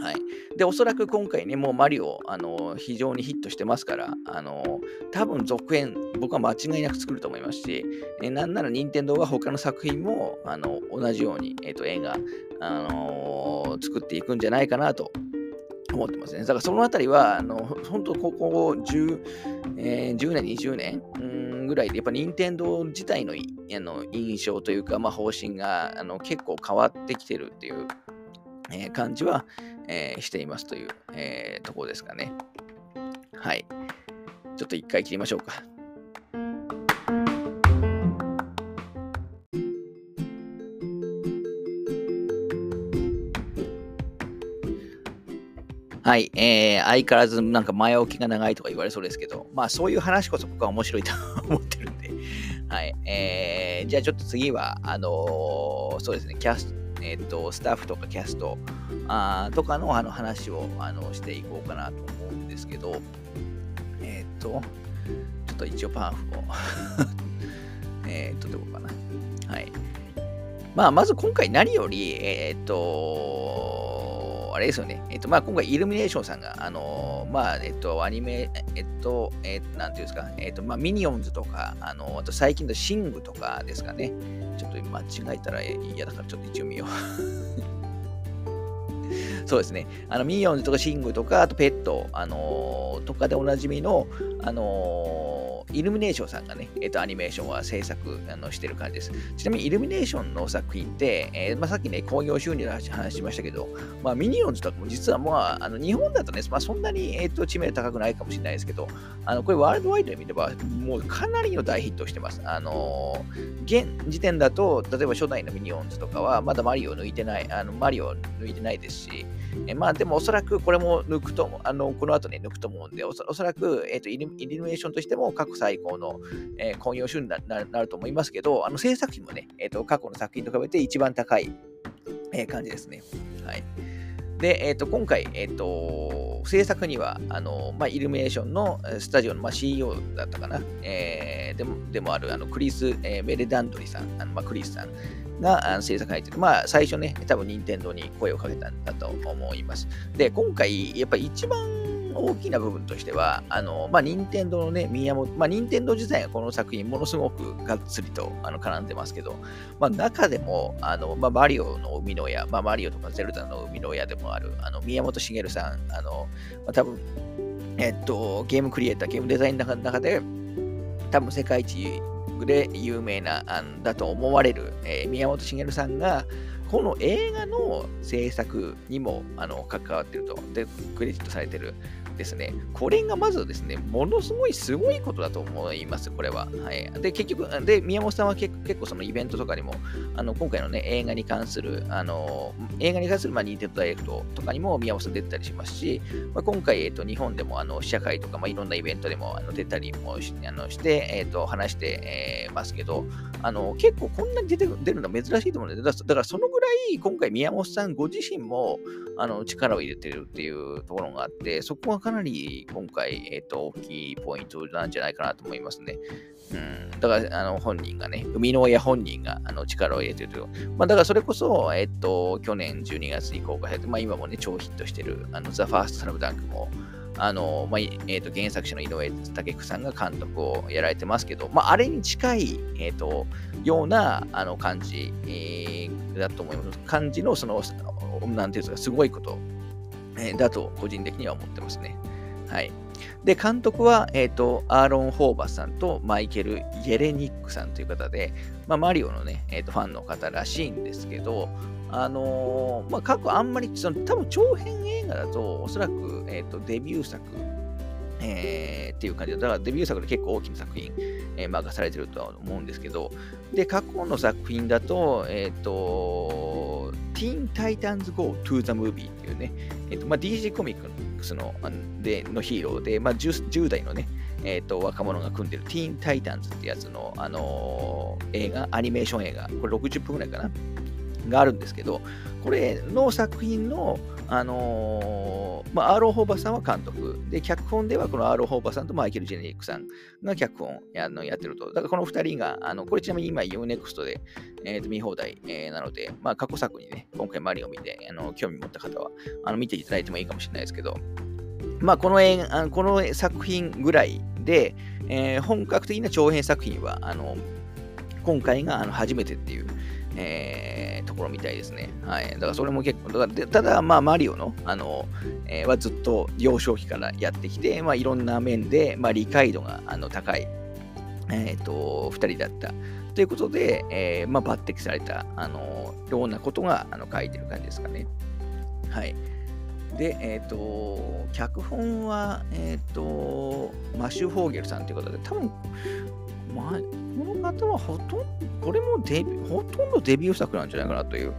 はい。で、おそらく今回ね、もうマリオ、あの、非常にヒットしてますから、あの、多分続編、僕は間違いなく作ると思いますし、えなんなら任天堂は他の作品も、あの、同じように、えっ、ー、と、映画、あのー、作っていくんじゃないかなと思ってますね。だからそのあたりは、あの、本当ここ10、えー、10年、20年、ぐらいで、やっぱ任天堂自体のあの印象というか、まあ、方針があの結構変わってきてるっていうえー、感じは、えー、していますという、えー、ところですかね。はい。ちょっと一回切りましょうか。はい、えー、相変わらずなんか前置きが長いとか言われそうですけど、まあそういう話こそ僕は面白いと思ってるんで、はい。えー、じゃあちょっと次は、あのー、そうですね、キャスト、えっ、と、スタッフとかキャストあとかのあの話をあのしていこうかなと思うんですけど、えっ、と、ちょっと一応パンフを えっと、どこかな。はい。まあ、まず今回何より、えっ、と、あれですよね。えっ、と、まあ、今回、イルミネーションさんが、あのまあ、えっ、と、アニメ、えっ、と、えっ、と、なんていうんですか、えっ、と、まあ、ミニオンズとか、あのあと最近のシングとかですかね。ちょっと間違えたら嫌だから、ちょっと一応見よう。そうですね。あの、ミニオンズとかシングとか、あとペット、あのー、とかでおなじみの、あのーイルミネーションさんがね、えっ、ー、と、アニメーションは制作あのしてる感じです。ちなみに、イルミネーションの作品って、えー、まあ、さっきね、興行収入の話しましたけど、まあ、ミニオンズとかも実は、まあ、あの日本だとね、まあ、そんなに、えーと、知名度高くないかもしれないですけど、あのこれ、ワールドワイドで見れば、もうかなりの大ヒットしてます。あのー、現時点だと、例えば初代のミニオンズとかは、まだマリオ抜いてない、あのマリオ抜いてないですし、えまあでもおそらくこれも抜くと、あのこの後ね、抜くと思うんで、おそおそらく、えーと、イルミネーションとしても過去最高の、えー、興行収入になると思いますけど、あの制作費もね、えーと、過去の作品と比べて一番高い、えー、感じですね。はい。で、えっ、ー、と、今回、えっ、ー、と、制作には、あの、まあ、イルミネーションのスタジオの、まあ、CEO だったかな、えー、でもでもある、あの、クリス、えー、メレダンドリさん、あのまあ、クリスさんがあの制作入ってて、まあ、最初ね、多分、任天堂に声をかけたんだと思います。で、今回、やっぱり一番大きな部分としては、あの、まあ、任天堂のね、宮本、まあ、任天堂自体がこの作品、ものすごくがっつりとあの絡んでますけど、まあ、中でも、あの、まあ、マリオの生みの親、まあ、マリオとかゼルダの生みの親でもある、あの、宮本茂さん、あの、まあ、多分、えっと、ゲームクリエイター、ゲームデザインの中で、多分世界一で有名な、あんだと思われる、えー、宮本茂さんが、この映画の制作にもあの関わってると、で、クレジットされてる。ですね、これがまずですね、ものすごいすごいことだと思います、これは。はい、で、結局、で、宮本さんは結構そのイベントとかにも、あの今回のね、映画に関する、あの映画に関する、まあ、ニンテンドダイレクトとかにも宮本さん出てたりしますし、まあ、今回、えっ、ー、と、日本でも、あの、試写会とか、まあ、いろんなイベントでもあの出たりもしあのして、えっ、ー、と、話して、えー、ますけど、あの、結構こんなに出て出るの珍しいと思うんで、だからそのぐらい、今回宮本さんご自身も、あの、力を入れてるっていうところがあって、そこはかなり今回、えっ、ー、と、大きいポイントなんじゃないかなと思いますね。うん、だから、あの、本人がね、生みの親本人があの力を入れてるという。まあ、だからそれこそ、えっ、ー、と、去年12月に公開されて、まあ、今もね、超ヒットしてる、あの、ザ・ファースト・サラブ・ダンクも、あの、まあ、えー、と、原作者の井上武久さんが監督をやられてますけど、まあ、あれに近い、えっ、ー、と、ような、あの、感じ、えー、だと思います。感じの、その、なんていうんですか、すごいこと、え、だと、個人的には思ってますね。はい。で、監督は、えっ、ー、と、アーロン・ホーバスさんとマイケル・ゲレニックさんという方で、まあ、マリオのね、えっ、ー、と、ファンの方らしいんですけど、あのー、まあ、過去あんまり、その、多分長編映画だと、おそらく、えっ、と、デビュー作、えー、っていう感じで、だからデビュー作で結構大きな作品、えー、任されてるとは思うんですけど、で、過去の作品だと、えっ、と、ティーンタイタンズ・ゴー・トゥ・ザムービーっていうね、えっ、と、まあ、DC コミックスのでのヒーローで、まあ10、10, 代のね、えーと、若者が組んでるティーン・タイタンズってやつの、あのー、映画、アニメーション映画、これ60分ぐらいかな、があるんですけど、これの作品の、あのー、まあ、アーロン・ホーバスさんは監督。で、脚本ではこのアーロン・ホーバスさんとマイケル・ジェレニックさんが脚本やのやってると。だからこの2人が、あのこれちなみに今 UNEXT で、えー、と見放題、えー、なので、まあ、過去作にね、今回マリオを見て、あの興味持った方はあの見ていただいてもいいかもしれないですけど、まあ、この映画この作品ぐらいで、えー、本格的な長編作品は、あの今回があの初めてっていう、えー、ところみたいですね。はい。だからそれも結構、だからただ、まあ、マリオの、あの、えー、はずっと幼少期からやってきて、まあ、いろんな面で、まあ、理解度があの高い、えっ、ー、と、2人だった。ということで、えー、まあ、抜擢された、あの、ようなことがあの書いてる感じですかね。はい。で、えっ、ー、と、脚本は、えっ、ー、と、マシュ・フォーゲルさんということで、多分、まあ、この方はほとんど、これもデビほとんどデビュー作なんじゃないかなという、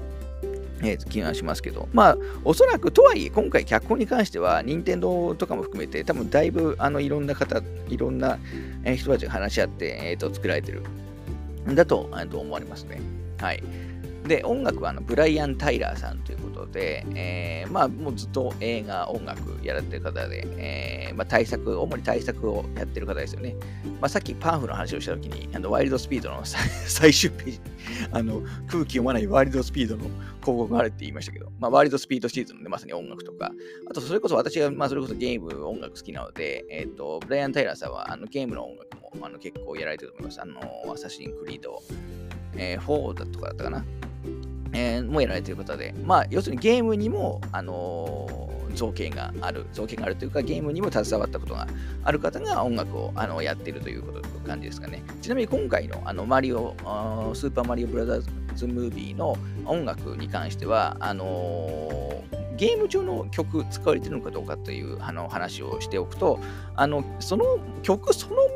えー、気がしますけど、まあ、おそらくとはいえ、今回、脚本に関しては、任天堂とかも含めて、多分だいぶあのいろんな方、いろんな人たちが話し合って、えーと、作られてるんだと思われますね。はい。で、音楽はあのブライアン・タイラーさんということで、えー、まあ、もうずっと映画、音楽やられてる方で、えー、まあ、対策、主に対策をやってる方ですよね。まあ、さっきパンフの話をしたときに、あのワイルドスピードの 最終ページ、あの空気読まないワイルドスピードの広告があるって言いましたけど、まあ、ワイルドスピードシーズンでまさに音楽とか、あとそれこそ私が、まあ、それこそゲーム、音楽好きなので、えっ、ー、と、ブライアン・タイラーさんはあのゲームの音楽もあの結構やられてると思います。あの、アサシン・クリード、えー、4だとかだったかな。えー、もやられている方で、まあ、要するにゲームにも、あのー、造形がある、造形があるというか、ゲームにも携わったことがある方が音楽をあのやっているということ感じですかね。ちなみに今回のあのマリオ、スーパーマリオブラザーズムービーの音楽に関しては、あのーゲーム上の曲使われてるのかどうかというあの話をしておくと、あのその曲そのもの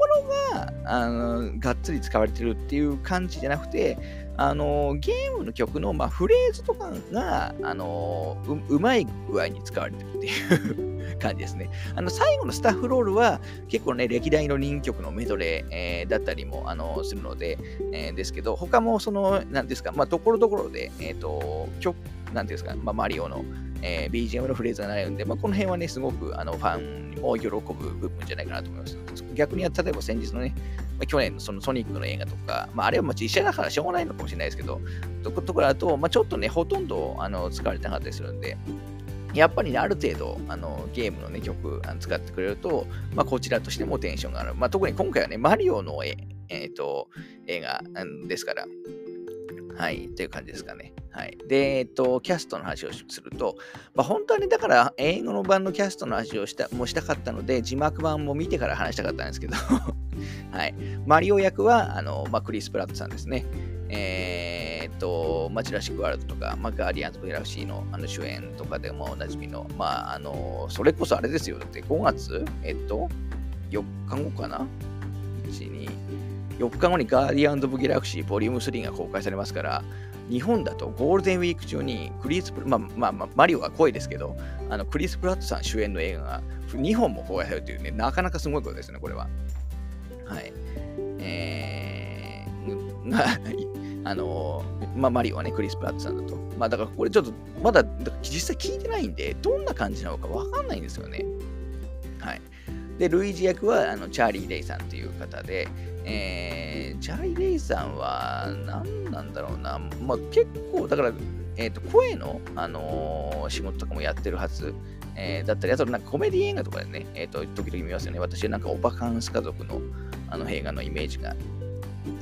があのがっつり使われてるっていう感じじゃなくて、あのゲームの曲の、まあ、フレーズとかが、あのうまい具合に使われてるっていう 感じですね。あの最後のスタッフロールは結構ね、歴代の人曲のメドレー、えー、だったりもあのするので、えー、ですけど、他もその、なんですか、まあ、ところどころで、えっ、ー、と、曲、なんですか、まあ、マリオの、えー、BGM のフレーズがなるんで、まあ、この辺はね、すごくあのファンも喜ぶ部分じゃないかなと思います。逆に、例えば先日のね、まあ、去年のそのソニックの映画とか、まあ、あれはまあ実写だからしょうがないのかもしれないですけど、ところだと、まあ、ちょっとね、ほとんどあの使われてなかったりするんで、やっぱりね、ある程度、あのゲームの、ね、曲あの使ってくれると、まあ、こちらとしてもテンションがある。まあ、特に今回はね、マリオのえ、えーと映画ですから、はい、という感じですかね。はい。で、えっと、キャストの話をすると、まあ、本当はね、だから英語の版のキャストの話をしたもしたかったので、字幕版も見てから話したかったんですけど、はい。マリオ役は、あの、まあ、クリス・プラットさんですね。えー、っと、まあ、ジュラシック・ワールドとか、まあ、ガーディアンズ・ギラクシーのあの主演とかでもおなじみの、まあ、あの、それこそあれですよ。だって5月、えっと、4日後かな ?1、2、4日後にガーディアンズ・ブ・ギャラクシーボリューム3が公開されますから、日本だとゴールデンウィーク中にクリスプ、まあまあまあ、マリオは濃いですけど、あのクリス・プラットさん主演の映画が2本も公開されるというね、なかなかすごいことですね、これは。はい。えー、あのまあ、マリオはね、クリス・プラットさんだと。まあ、だからこれちょっと、まだ実際聞いてないんで、どんな感じなのかわかんないんですよね。はい。で、ルイージ役はあのチャーリー・レイさんという方で、えー、ジャイ・レイさんは何なんだろうな、まあ、結構、だから、えーと、声の、あのー、仕事とかもやってるはず、えー、だったり、あとなんかコメディ映画とかでね、えーと、時々見ますよね。私はなんかオバカンス家族のあの映画のイメージが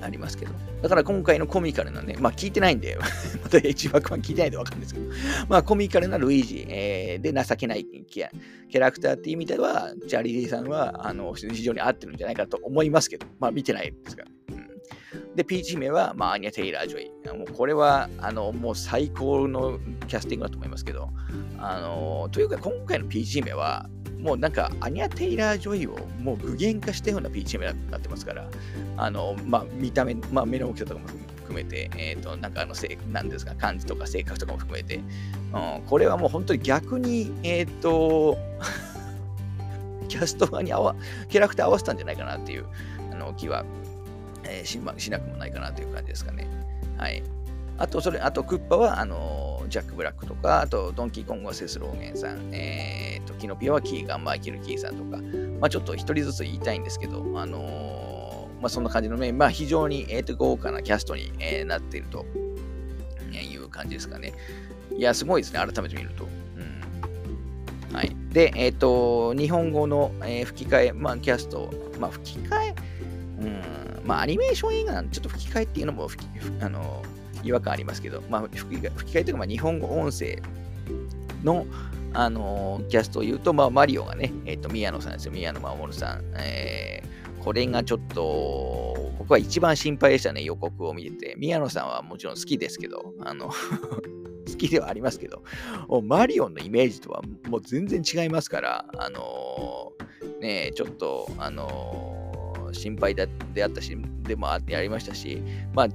ありますけど。だから今回のコミカルなね、まあ聞いてないんで、また一枠は聞いてないでわかるんですけど、まあコミカルなルイージ、えー、で情けないキャラクターっていう意味では、チャーリーさんはあの非常に合ってるんじゃないかと思いますけど、まあ見てないですから。うん、で、ピーチ姫は、まあ、アニャ・テイラー・ジョイ。もうこれは、あの、もう最高のキャスティングだと思いますけど、あの、というか今回のピーチ姫は、もうなんか、アニャ・テイラー・ジョイをもう具現化したような CG になってますから、あの、まあ、見た目、まあ、目の大きさとかも含めて、えっ、ー、と、なんかあの、せなんですか、感じとか性格とかも含めて、うん、これはもう本当に逆に、えっ、ー、と、キャスト側に合わ、キャラクター合わせたんじゃないかなっていうあの気は、えー、ししなくもないかなという感じですかね。はい。あと、それ、あと、クッパは、あの、ジャック・ブラックとか、あと、ドンキーコングはセス・ローゲンさん、えーと、キノピオはキーガン・マイケル・キーさんとか、まあ、ちょっと一人ずつ言いたいんですけど、あのー、まあ、そんな感じのね、まあ、非常に、えーと、豪華なキャストに、えー、なっているという感じですかね。いや、すごいですね、改めて見ると。うん、はい。で、えっ、ー、と、日本語の、えー、吹き替え、まあ、キャスト、まあ、吹き替え、うん、まあ、アニメーション映画なんで、ちょっと吹き替えっていうのも、あの違和感ありますけど、まあ、吹き替えというか、まあ、日本語音声の、あのー、キャストを言うと、まあ、マリオがね、えっ、ー、と、宮野さんですよ、宮野真守さん。えー、これがちょっと、僕は一番心配でしたね、予告を見てて。宮野さんはもちろん好きですけど、あの 好きではありますけど、マリオのイメージとはもう全然違いますから、あのー、ねちょっと、あのー、心配であったし、でもあってやりましたし、まあ、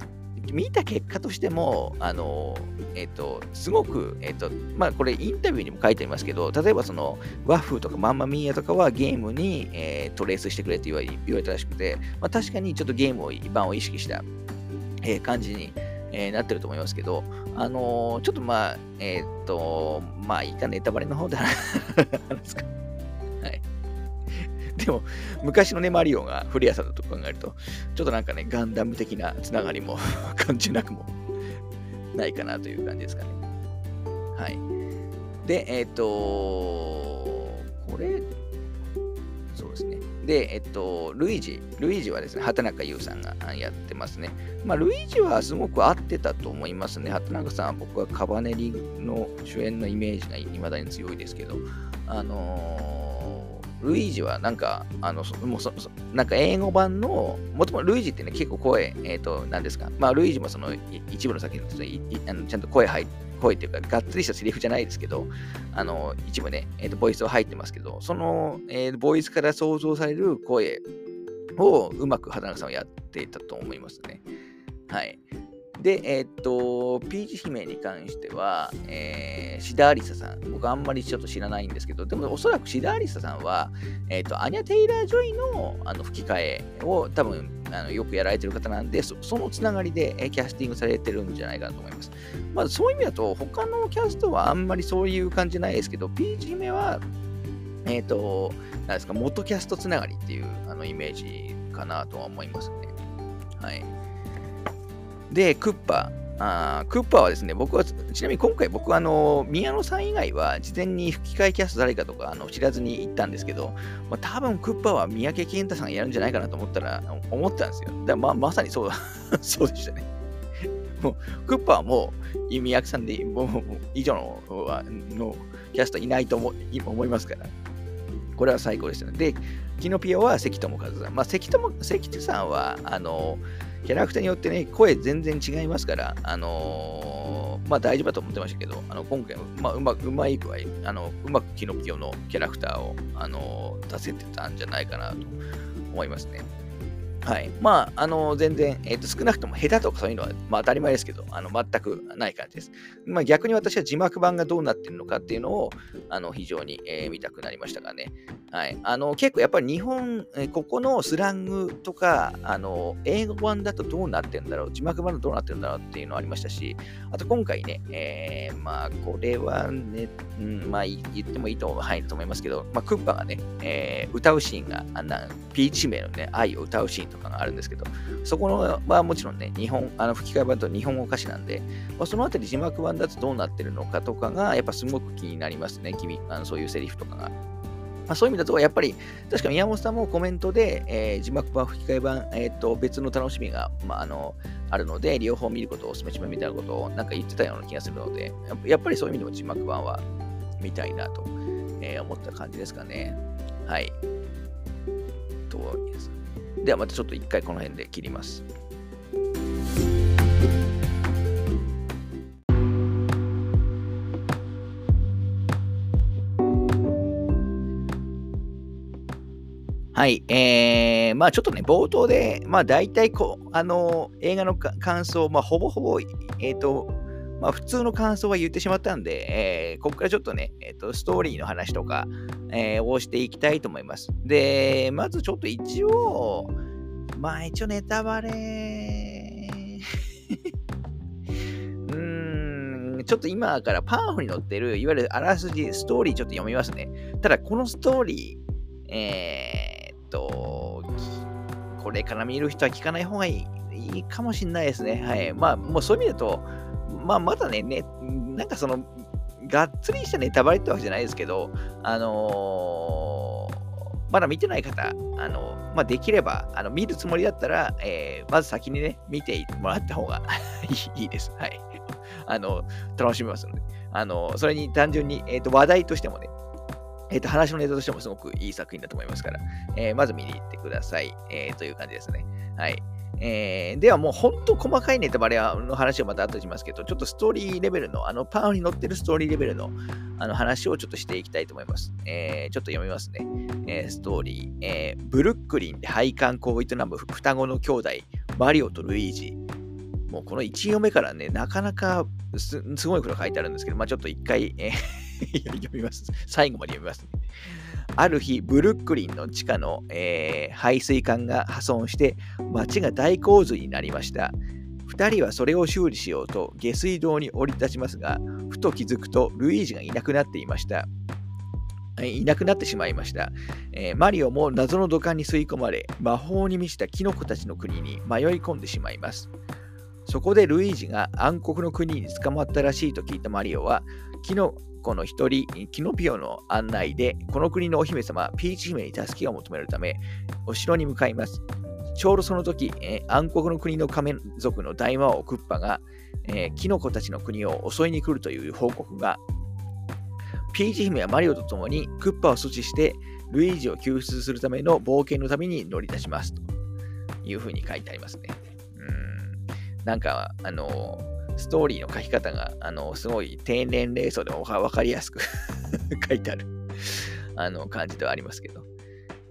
見た結果としても、あの、えっ、と、すごく、えっ、と、まあ、これインタビューにも書いてありますけど、例えばその、ワッフーとかマンマミーヤとかはゲームに、えー、トレースしてくれって言われ言われたらしくて、まあ、確かにちょっとゲームを版を意識したえー、感じに、えー、なってると思いますけど、あのー、ちょっとまあ、えっと、まあいいか、ネタバレの方で話すか。でも、昔のね、マリオが古谷さんだと考えると、ちょっとなんかね、ガンダム的なつながりも 感じなくもないかなという感じですかね。はい。で、えっ、と、これ、そうですね。で、えっと、ルイージ、ルイージはですね、畑中優さんがやってますね。まあ、ルイージはすごく合ってたと思いますね。畑中さんは僕はカバネリの主演のイメージが未だに強いですけど、あのー、ルイージはなんか、あの、もうそそなんか英語版の、もともとルイージってね、結構声、えっ、ー、と、何ですか、まあ、ルイージもその一部の作品のちゃんと声入って、声っていうか、がっつりしたセリフじゃないですけど、あの、一部ね、えーと、ボイスは入ってますけど、その、えー、ボイスから想像される声をうまく畑中さんはやっていたと思いますね。はい。で、えー、っと、ピーチ姫に関しては、えー、志田有彩さん。僕あんまりちょっと知らないんですけど、でもおそらく志田有彩さんは、えー、っと、アニャ・テイラー・ジョイのあの吹き替えを多分あのよくやられてる方なんで、そのつながりで、えキャスティングされてるんじゃないかなと思います。まあ、そういう意味だと、他のキャストはあんまりそういう感じないですけど、ピーチ姫は、えっ、と、なんですか、元キャストつながりっていうあのイメージかなとは思いますね。はい。で、クッパ。あクッパはですね、僕は、ちなみに今回僕はあの、宮野さん以外は事前に吹き替えキャスト誰かとかあの知らずに行ったんですけど、まあ、多分クッパは三宅健太さんがやるんじゃないかなと思ったら、思ったんですよ。だままさにそうだ、そうでしたね。もう、クッパはもう、三宅さんで、もう、以上ののキャストいないと思思いますから、これは最高ですよね。で、キノピオは関智和さん。まあ、関智関さんは、あの、キャラクターによってね、声全然違いますから、あのー、まあ大丈夫だと思ってましたけど、あの今回、まあ、うまうまい具合、あのうまくキノピオのキャラクターを、あのー、出せてたんじゃないかなと思いますね。はい。まあ、あの、全然、えっ、ー、と、少なくとも下手とかそういうのは、まあ当たり前ですけど、あの、全くない感じです。まあ逆に私は字幕版がどうなってるのかっていうのを、あの、非常に、えー、見たくなりましたがね。はい。あの、結構やっぱり日本、えー、ここのスラングとか、あの、英語版だとどうなってるんだろう、字幕版だとどうなってるんだろうっていうのありましたし、あと今回ね、えー、まあ、これはね、うん、まあ言ってもいいと範囲だと思いますけど、まあ、クッパがね、えー、歌うシーンが、あんな、ピーチ名のね、愛を歌うシーンとかがあるんですけど、そこのはもちろんね、日本、あの吹き替え版と日本語歌詞なんで、まあ、そのあたり字幕版だとどうなってるのかとかが、やっぱすごく気になりますね、君、あのそういうセリフとかが。まあ、そういう意味だと、やっぱり、確か宮本さんもコメントで、えー、字幕版、吹き替え版、えー、と別の楽しみが、まあ、あのあるので、両方見ることをお勧めしますみたいなことをなんか言ってたような気がするので、やっぱりそういう意味でも字幕版は見たいなと、えー、思った感じですかね。はい。とではまたちょっと一回この辺で切ります。はい。えー、まあちょっとね、冒頭で、まあ大体こう、あの、映画の感想、まあほぼほぼ、えっ、ー、と、まあ普通の感想は言ってしまったんで、えー、ここからちょっとね、え、ー、と、ストーリーの話とか、えー、をしていきたいと思います。で、まずちょっと一応、まあ一応ネタバレ うーん、ちょっと今からパンフに載ってる、いわゆるあらすじ、ストーリーちょっと読みますね。ただ、このストーリー、えーと、これから見る人は聞かない方がいいいいかもしれないですね。はい。まあ、もうそういう意味だと、まあ、まだね、ね、なんかその、がっつりしたネタバレってわけじゃないですけど、あのー、まだ見てない方、あのまあ、できれば、あの見るつもりだったら、えー、まず先にね、見てもらった方が いいです。はい。あの、楽しめますので。あの、それに単純に、えーと話題としてもね、えっ、と、話のネタとしてもすごくいい作品だと思いますから、え、まず見に行ってください。え、という感じですね。はい。えー、ではもう本当細かいネタバレの話をまた後しますけど、ちょっとストーリーレベルの、あのパンに乗ってるストーリーレベルのあの話をちょっとしていきたいと思います。えー、ちょっと読みますね。えー、ストーリー、えー、ブルックリンで配管工を営む双子の兄弟、マリオとルイージ。もうこの1読目からね、なかなかすごいこと書いてあるんですけど、まあちょっと一回、えー読みます。最後まで読みます、ねある日、ブルックリンの地下の、えー、排水管が破損して、街が大洪水になりました。2人はそれを修理しようと下水道に降り立ちますが、ふと気づくとルイージがいなくなっていました。いなくなってしまいました、えー、マリオも謎の土管に吸い込まれ、魔法に満ちたキノコたちの国に迷い込んでしまいます。そこでルイージが暗黒の国に捕まったらしいと聞いたマリオは、キノコの一人、キノピオの案内で、この国のお姫様、ピーチ姫に助けを求めるため、お城に向かいます。ちょうどその時、え、暗黒の国の仮面族の大魔王クッパが、えー、キノコたちの国を襲いに来るという報告がピーチ姫はマリオと共にクッパを阻止してルイージを救出するための冒険の旅に乗り出しますというふうに書いてありますね。うんなんか、あの、ストーリーの書き方が、あの、すごい低年齢層でも分かりやすく 書いてあるあの、感じではありますけど。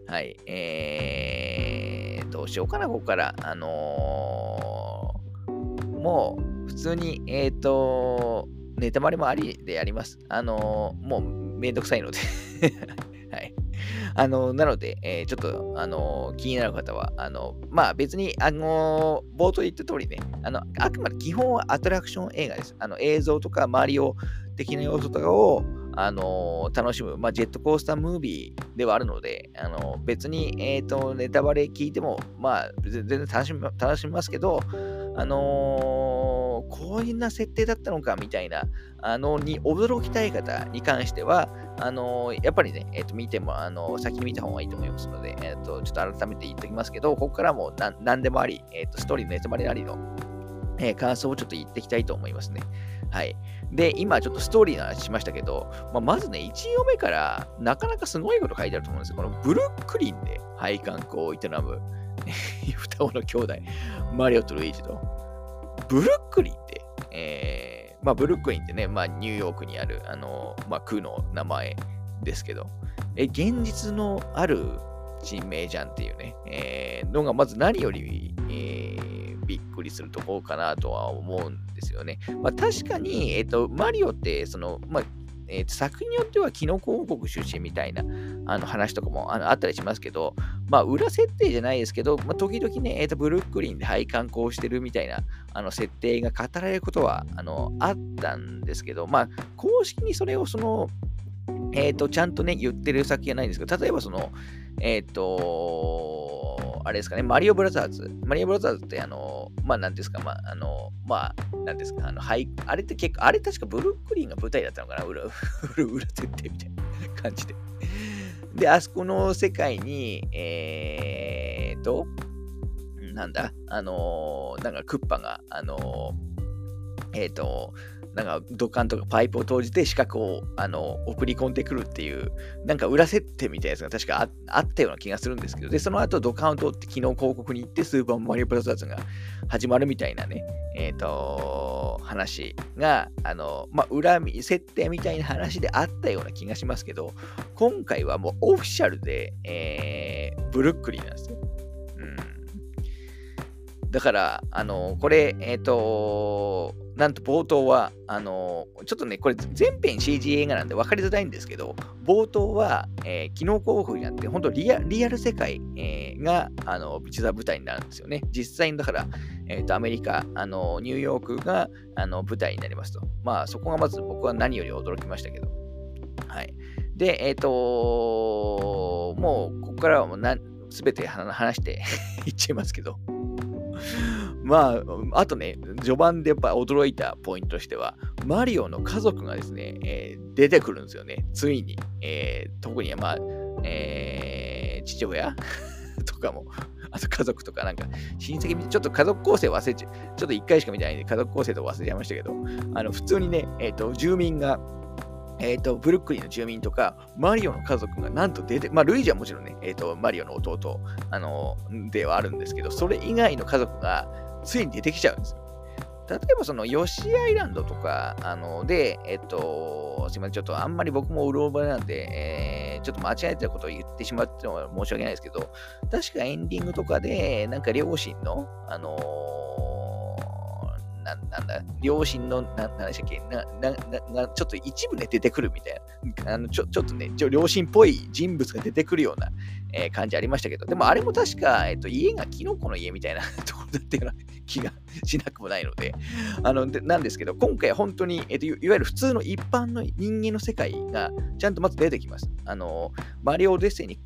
はい。えー、どうしようかな、ここから。あのー、もう、普通に、えっ、ー、と、ネタバレもありでやります。あのー、もうめんどくさいので はい。あの、なので、えー、ちょっと、あの気になる方は、あのまあ別に、あの冒頭言った通りね、あの、あくまで基本はアトラクション映画です。あの、映像とか周りを的な要素とかを、あの楽しむ、まあ、ジェットコースタームービーではあるので、あの別に、えーと、ネタバレ聞いても、まあ、全然楽しみ楽しみますけど、あのー、こういうな設定だったのかみたいな、あの、に驚きたい方に関しては、あの、やっぱりね、えっ、ー、と、見ても、あの先に見た方がいいと思いますので、えっ、と、ちょっと改めて言っておきますけど、ここからもな何でもあり、えっ、と、ストーリーのネタバレありの、え感想をちょっと言っていきたいと思いますね。はい。で、今ちょっとストーリーの話しましたけど、まあ、まずね、1行目からなかなかすごいこと書いてあると思うんですよ。このブルックリンで配管工を営む 双子の兄弟、マリオとルイージと。ブルックリンって、えー、まあ、ブルックリンってね、まあ、ニューヨークにある、あの、まあ、区の名前ですけど、え、現実のある人名じゃんっていうね、えー、のがまず何より、えー、びっくりするところかなとは思うんですよね。まあ、確かに、え、ー、と、マリオって、その、まあ、えー、作品によってはキノコ王国出身みたいなあの話とかもあのあったりしますけど、まあ、裏設定じゃないですけど、まあ、時々ね、えーと、ブルックリンで配管工してるみたいなあの設定が語られることはあのあったんですけど、まあ、公式にそれをその、えっ、ー、と、ちゃんとね、言ってる作品はないんですけど、例えばその、えっ、ー、と、あれですかね、マリオブラザーズ。マリオブラザーズって、あの、まあ、なんですか、まあ、あの、まあ、なんですか、あの、はい、あれって結構、あれ確かブルックリンが舞台だったのかな、裏、裏設定みたいな感じで。で、あそこの世界に、えーと、なんだ、あのなんかクッパが、あのえっ、ー、と、なんか土管とかパイプを投じて四角をあの送り込んでくるっていう、なんか裏設定みたいなやつが確かあったような気がするんですけど、で、その後土管を通って昨日広告に行ってスーパーマリオブラザーズが始まるみたいなね、えっ、ー、と、話が、あの、まあ、裏設定みたいな話であったような気がしますけど、今回はもうオフィシャルで、えー、ブルックリンなんですよ。だから、あの、これ、えっ、ー、と、なんと冒頭は、あの、ちょっとね、これ全編 CG 映画なんで分かりづらいんですけど、冒頭は、えー、機能広告になって、本当リアリアル世界、えー、が、あの、実は舞台になるんですよね。実際に、だから、えっ、ー、と、アメリカ、あの、ニューヨークが、あの、舞台になりますと。まあ、そこがまず僕は何より驚きましたけど。はい。で、えっ、ともう、ここからはもうすべて話して いっちゃいますけど、まあ、あとね、序盤でやっぱ驚いたポイントとしては、マリオの家族がですね、えー、出てくるんですよね。ついに。えー、特にまあ、えー、父親？とかも、あと家族とかなんか、親戚、ちょっと家族構成忘れちゃう、ちょっと一回しか見てないんで、家族構成とか忘れちゃいましたけど、あの、普通にね、えっ、ー、と、住民が、えっ、ー、と、ブルックリンの住民とか、マリオの家族がなんと出て、まあ、ルイージはもちろんね、えっ、ー、と、マリオの弟、あの、ではあるんですけど、それ以外の家族がついに出てきちゃうんですよ。例えばそのヨシアイランドとか、あの、で、えっと、すいません、ちょっとあんまり僕もうろ覚えなんで、えー、ちょっと間違えてたことを言ってしまっては申し訳ないですけど、確かエンディングとかで、なんか両親の、あのなんだ、両親の、ななんでしたっけ？なななちょっと一部ね、出てくるみたいな、あのちょちょっとね、ちょ両親っぽい人物が出てくるような、えー、感じありましたけど、でもあれも確か、えっと、家がキノコの家みたいな ところだったような気がしなくもないので、あのでなんですけど、今回本当に、えっと、いわゆる普通の一般の人間の世界がちゃんとまず出てきます。あのマリオ・デッセイに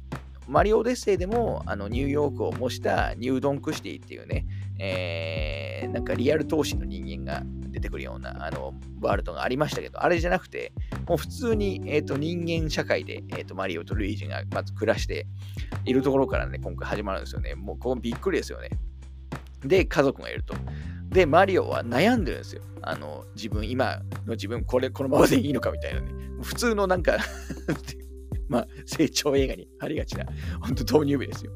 マリ・オデッセイでもあのニューヨークを模したニュードンクシティっていうね、えー、なんかリアル投資の人間が出てくるようなあのワールドがありましたけど、あれじゃなくて、もう普通に、えーと、人間社会で、えーと、マリオとルイージがまず暮らしているところからね、今回始まるんですよね。もうここびっくりですよね。で、家族がいると。で、マリオは悩んでるんですよ。あの、自分、今の自分、これ、このままでいいのかみたいなね。普通のなんか まあ、成長映画にありがちな、本当導入部ですよ。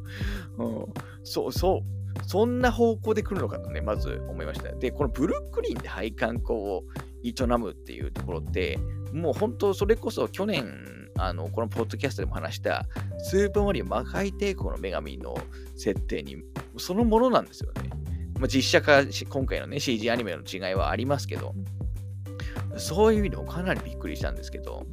うん、そうそう。そんな方向で来るのかとね、まず思いました。で、このブルックリンで配管工を営むっていうところって、もう本当、それこそ去年、あのこのポッドキャストでも話した、スーパーマリオ魔界帝国の女神の設定に、そのものなんですよね。まあ、実写化、今回のね、CG アニメの違いはありますけど、そういう意味でもかなりびっくりしたんですけど、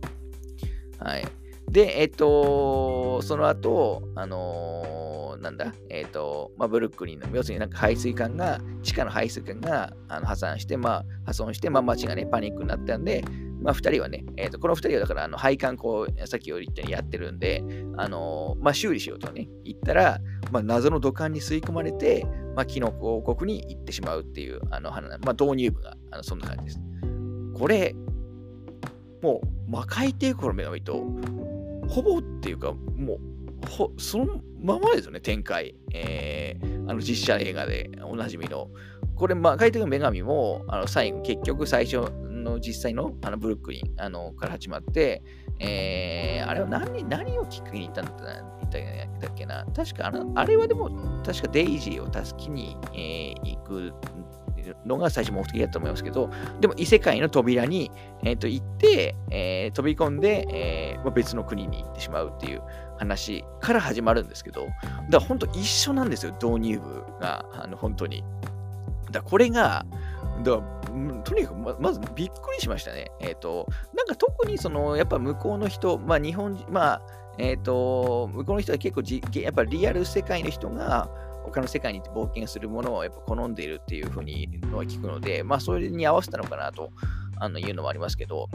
はい。で、えっと、その後、あのー、なんだ、えっと、まあ、ブルックリンの、要するになんか排水管が、地下の排水管があの破産して、まあ、破損して、まあ、街がね、パニックになったんで、まあ、2人はね、えーと、この2人はだからあの配管こう、さっきより言ったようにやってるんで、あのー、まあ、修理しようとね、言ったら、まあ、謎の土管に吸い込まれて、まあ、キノコ王国に行ってしまうっていう、あの、まあ、導入部があのそんな感じです。これ、もう、魔界帝国の女神と、ほぼっていうか、もう、ほそのままですよね、展開。えー、あの実写映画でおなじみの。これ、魔界的な女神も、あの最後、結局最初の実際のあのブルックリンあのから始まって、えー、あれは何何をきっかけに行ったんだったっけな確かあの、あれはでも、確かデイジーを助けに、えー、行くのが最初目的だと思いますけど、でも異世界の扉に、えー、と行って、えー、飛び込んで、えー、別の国に行ってしまうっていう話から始まるんですけど、だから本当一緒なんですよ、導入部が、あの本当に。だこれが、だとにかくままずびっくりしましたね。えっ、ー、と、なんか特にその、やっぱ向こうの人、まあ日本人、まあ、えっ、ー、と、向こうの人は結構じ、やっぱリアル世界の人が、他の世界に行って冒険するものをやっぱ好んでいるっていうふうにのは聞くので、まあそれに合わせたのかなとあのいうのもありますけど、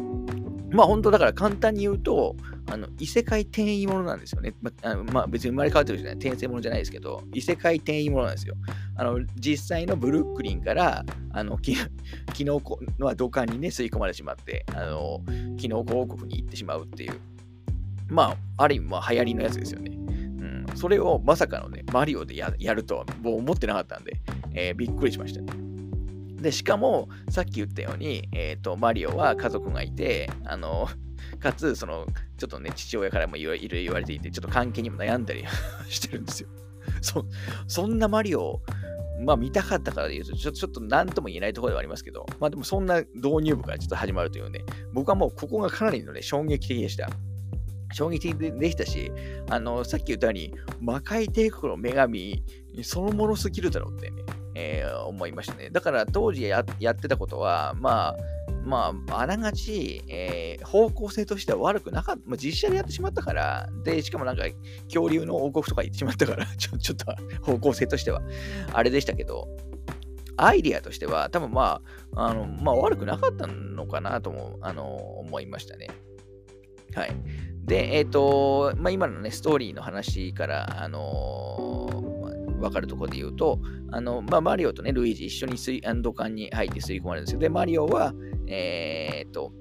まあ本当だから簡単に言うと、あの異世界転移ものなんですよね。まあ、まあ、別に生まれ変わってるじゃない、転生ものじゃないですけど、異世界転移ものなんですよ。あの実際のブルックリンから、あのき昨日の土管にね、吸い込まれてしまって、あの昨日王国に行ってしまうっていう、まあ、ある意味、まあ、流行りのやつですよね。それをまさかのね、マリオでやるとはもう思ってなかったんで、えー、びっくりしましたね。で、しかも、さっき言ったように、えっ、ー、と、マリオは家族がいて、あの、かつ、その、ちょっとね、父親からもいろいろ言われていて、ちょっと関係にも悩んだり してるんですよ。そ、そんなマリオ、まあ見たかったからで言うと、ちょっと何とも言えないところではありますけど、まあでもそんな導入部からちょっと始まるというね、僕はもうここがかなりのね、衝撃的でした。衝撃的でしたし、あの、さっき言ったように、魔界帝国の女神そのものすぎるだろうってね、えー、思いましたね。だから当時やってたことは、まあ、まあ、あながち、えー、方向性としては悪くなかった。まあ、実写でやってしまったから、で、しかもなんか、恐竜の王国とか行ってしまったから ちょ、ちょっと方向性としては、あれでしたけど、アイディアとしては、多分まあ、あの、まあ、悪くなかったのかなとも、あの、思いましたね。はい。で、えっ、ー、と、まあ、今のね、ストーリーの話から、あのー、わかるところで言うと、あの、まあ、マリオとね、ルイージ一緒に水土管に入って吸い込まれるんですよ。で、マリオは、えっ、ー、と、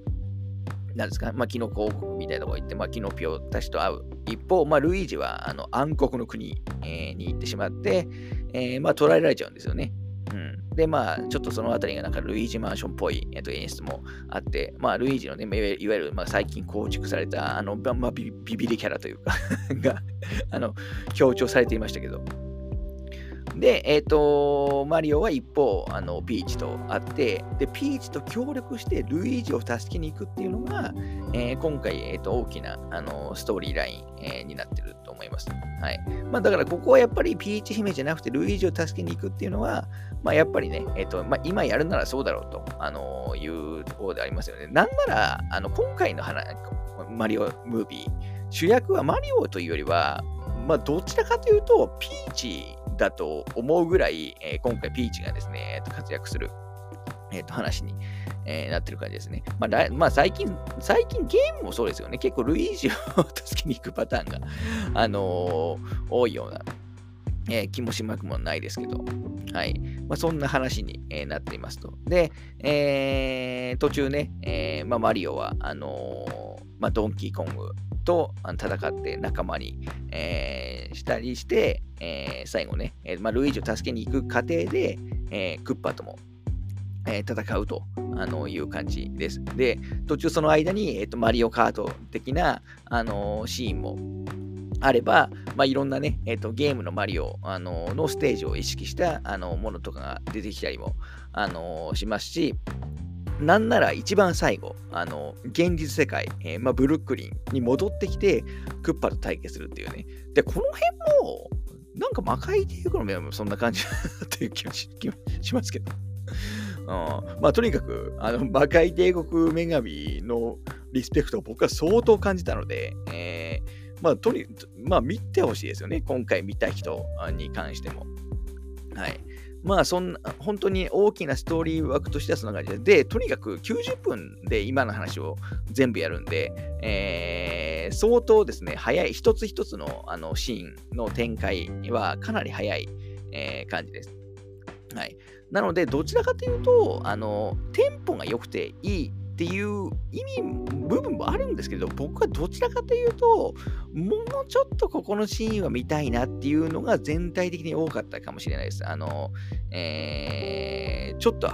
なんですか、まあ、キノコ王国みたいなとこ行って、まあ、キノピオたちと会う。一方、まあ、ルイージは、あの、暗黒の国、えー、に行ってしまって、えー、まあ、捕らえられちゃうんですよね。うん、で、まあ、ちょっとそのあたりがなんかルイージマンションっぽい、えっと、演出もあって、まあ、ルイージのね、いわゆる、まあ、最近構築された、あの、まあ、ビビビリキャラというか が、あの、強調されていましたけど、で、えっ、ー、と、マリオは一方、あの、ピーチと会って、で、ピーチと協力してルイージを助けに行くっていうのが、えー、今回、え、ー、と、大きな、あの、ストーリーライン、えになってると思います。はい。まあ、だからここはやっぱりピーチ姫じゃなくてルイージを助けに行くっていうのは、まあ、やっぱりね、えっ、と、まあ、今やるならそうだろうと、あのいうところでありますよね。なんなら、あの、今回の話、マリオムービー、主役はマリオというよりは、まあ、どちらかというと、ピーチだと思うぐらい、えー、今回ピーチがですね、活躍する、えー、と話に、えー、なってる感じですね。まあ、まあ、最近、最近ゲームもそうですよね。結構ルイージを 助けに行くパターンが、あのー、多いような、えー、気もしなくもないですけど、はい。まあ、そんな話に、えー、なっていますと。で、えー、途中ね、えまあ、マリオは、あのまあ、ドンキーコングと戦って仲間に、え、したりして、え、最後ね、えまあ、ルイージを助けに行く過程で、え、クッパとも、え、戦うとあのいう感じです。で、途中その間に、えーと、マリオカート的な、あの、シーンもあれば、まあ、いろんなね、えーと、ゲームのマリオ、あの、のステージを意識したあのものとかが出てきたりも、あの、しますし、なんなら一番最後、あの、現実世界、えー、まあ、ブルックリンに戻ってきて、クッパと対決するっていうね。で、この辺も、なんか魔界帝国の目もそんな感じっていう気がしますけど。うん、まあ、とにかく、あの、魔界帝国女神のリスペクトを僕は相当感じたので、まあ、とに、まあ、見てほしいですよね。今回見た人に関しても。はい。まあそんな、本当に大きなストーリー枠としてはそんな感じで、で、とにかく90分で今の話を全部やるんで、えー、相当ですね、早い、一つ一つのあのシーンの展開はかなり早い、えー、感じです。はい。なので、どちらかというと、あの、テンポが良くていいっていう意味、部分もあるんですけど、僕はどちらかというと、もうちょっとここのシーンは見たいなっていうのが全体的に多かったかもしれないです。あの、えー、ちょっと、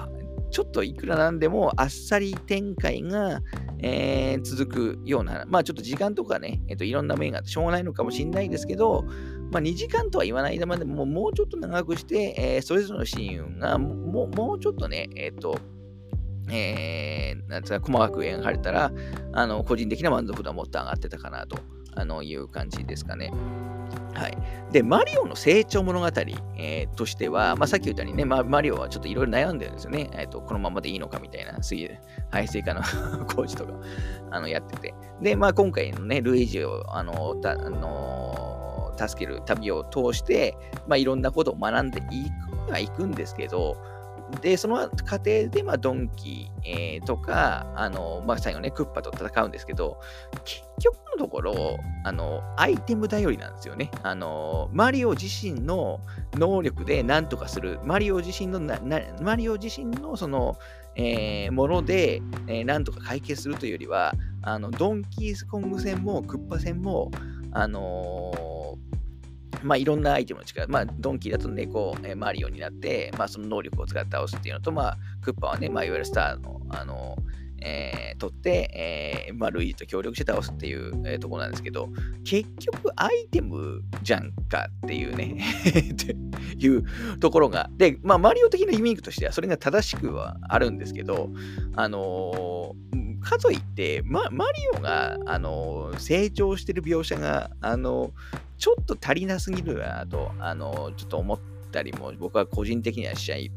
ちょっといくらなんでもあっさり展開が、えー、続くような、まあちょっと時間とかね、えっ、ー、といろんな面があってしょうがないのかもしれないですけど、まあ2時間とは言わないまでももうちょっと長くして、えー、それぞれのシーンがもうちょっとね、えっ、と、えー、なんつうか、細かく描かれたら、あの、個人的な満足度はもっと上がってたかなとあのいう感じですかね。はい。で、マリオの成長物語、えー、としては、まあ、さっき言ったようにね、まあ、マリオはちょっといろいろ悩んでるんですよね。えーと。このままでいいのかみたいな、水 排水化の 工事とかあのやってて。で、まあ、今回のね、ルイージを、あの、たあの助ける旅を通して、まあ、いろんなことを学んでいくはいくんですけど、で、その過程で、まあ、ドンキ、えー、とか、あの、まあ、最後ね、クッパと戦うんですけど、結局のところ、あの、アイテム頼りなんですよね。あの、マリオ自身の能力で何とかする、マリオ自身のな、なマリオ自身のその、えー、もので、えー、何とか解決するというよりは、あの、ドンキースコング戦もクッパ戦も、あのーまあ、いろんなアイテムの力、まあ、ドンキーだと猫、えマリオになって、まあ、その能力を使って倒すっていうのと、まあ、クッパはね、まあ、いわゆるスターの、あの、えー、取って、えー、まあ、ルイージと協力して倒すっていう、えー、ところなんですけど、結局アイテムじゃんかっていうね っていうところが、で、まあ、マリオ的なイメージとしてはそれが正しくはあるんですけど、あのー、かといって、ま、マリオが、あの成長してる描写が、あのちょっと足りなすぎるなと、あの、ちょっと思ったりも、僕は個人的にはしちゃい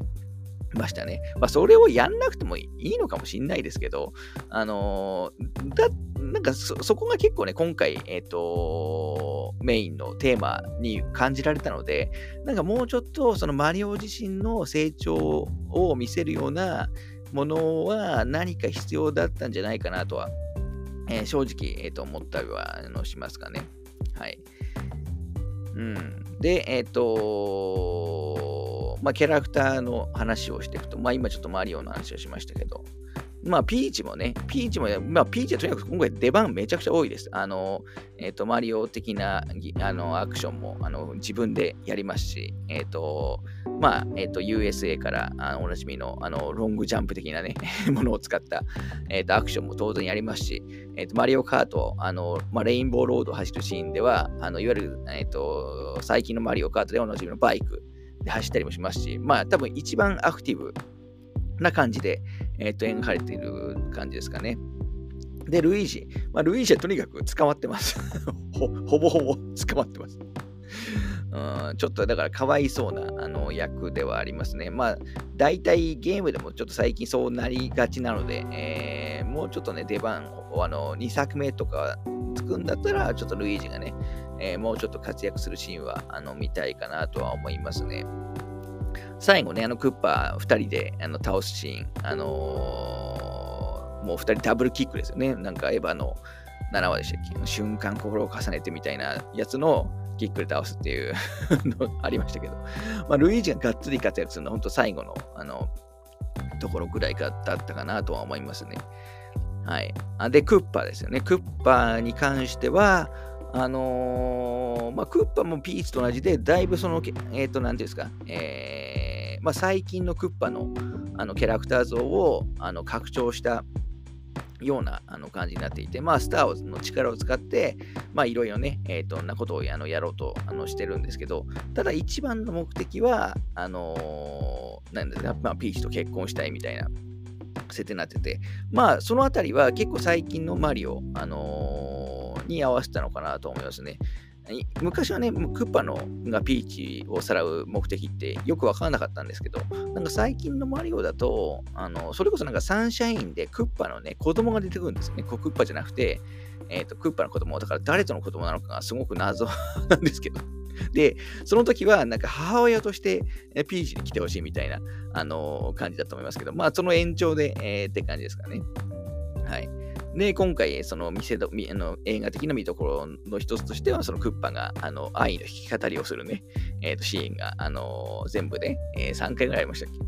ましたね。まあ、それをやんなくてもいいのかもしんないですけど、あのだ、なんかそ、そこが結構ね、今回、えっ、ー、と、メインのテーマに感じられたので、なんかもうちょっと、そのマリオ自身の成長を見せるようなものは何か必要だったんじゃないかなとは、えー、正直、えー、と思ったりはしますかね。はい。うん。で、えっ、とまあ、キャラクターの話をしていくと、まあ、今ちょっとマリオの話をしましたけど、まあ、ピーチもね、ピーチも、まあ、ピーチはとにかく今回出番めちゃくちゃ多いです。あの、えっ、ー、と、マリオ的なあのアクションもあの自分でやりますし、えっ、ー、と、まあ、えっ、ー、と、USA からあのおなじみのあのロングジャンプ的なね、ものを使った、えっ、と、アクションも当然やりますし、えっ、と、マリオカート、あの、まあ、レインボーロードを走るシーンでは、あのいわゆる、えっ、と、最近のマリオカートでおなじみのバイク、で走ったりもしますし、まあ多分一番アクティブな感じで、えっ、ー、と、描かれている感じですかね。で、ルイージ。まあ、ルイージはとにかく捕まってます ほ。ほぼほぼ捕まってます。うん、ちょっとだからかわいそうなあの役ではありますね。まあ、大体ゲームでもちょっと最近そうなりがちなので、えー、もうちょっとね、出番をあの2作目とかつくんだったら、ちょっとルイージがね、えー、もうちょっと活躍するシーンはあの見たいかなとは思いますね。最後ね、あのクッパー2人であの倒すシーン、あのー、もう2人ダブルキックですよね。なんかエヴァの7話でしたっけ？瞬間心を重ねてみたいなやつのキックで倒すっていう のありましたけど、まあ、ルイージががっつり活躍するのは本当最後のあのところぐらいだったかなとは思いますね。はい。あで、クッパーですよね。クッパーに関しては、あのー、まあ、クッパもピーチと同じで、だいぶその、えっ、ー、と、なんていうんですか、えー、まあ、最近のクッパのあのキャラクター像をあの拡張したようなあの感じになっていて、まあ、スター・の力を使って、まあ、いろいろね、えー、となことをあのやろうとあのしてるんですけど、ただ一番の目的は、あのー、なんですか、まあ、ピーチと結婚したいみたいな設定になってて、まあ、そのあたりは結構最近のマリオ、あのー、に合わせたのかなと思いますね。昔はね、クッパのがピーチをさらう目的ってよくわからなかったんですけど、なんか最近のマリオだと、あのそれこそなんかサンシャインでクッパのね、子供が出てくるんですよね。クッパじゃなくて、えっ、ー、と、クッパの子供、だから誰との子供なのかがすごく謎 なんですけど。で、その時はなんか母親としてピーチに来てほしいみたいな、あのー、感じだと思いますけど、まあその延長で、えー、って感じですかね。で、今回、その見せどあの映画的な見どころの一つとしては、そのクッパがあの愛の弾き語りをするね、えー、とシーンが、あの全部で、えー、3回ぐらいありましたっけ？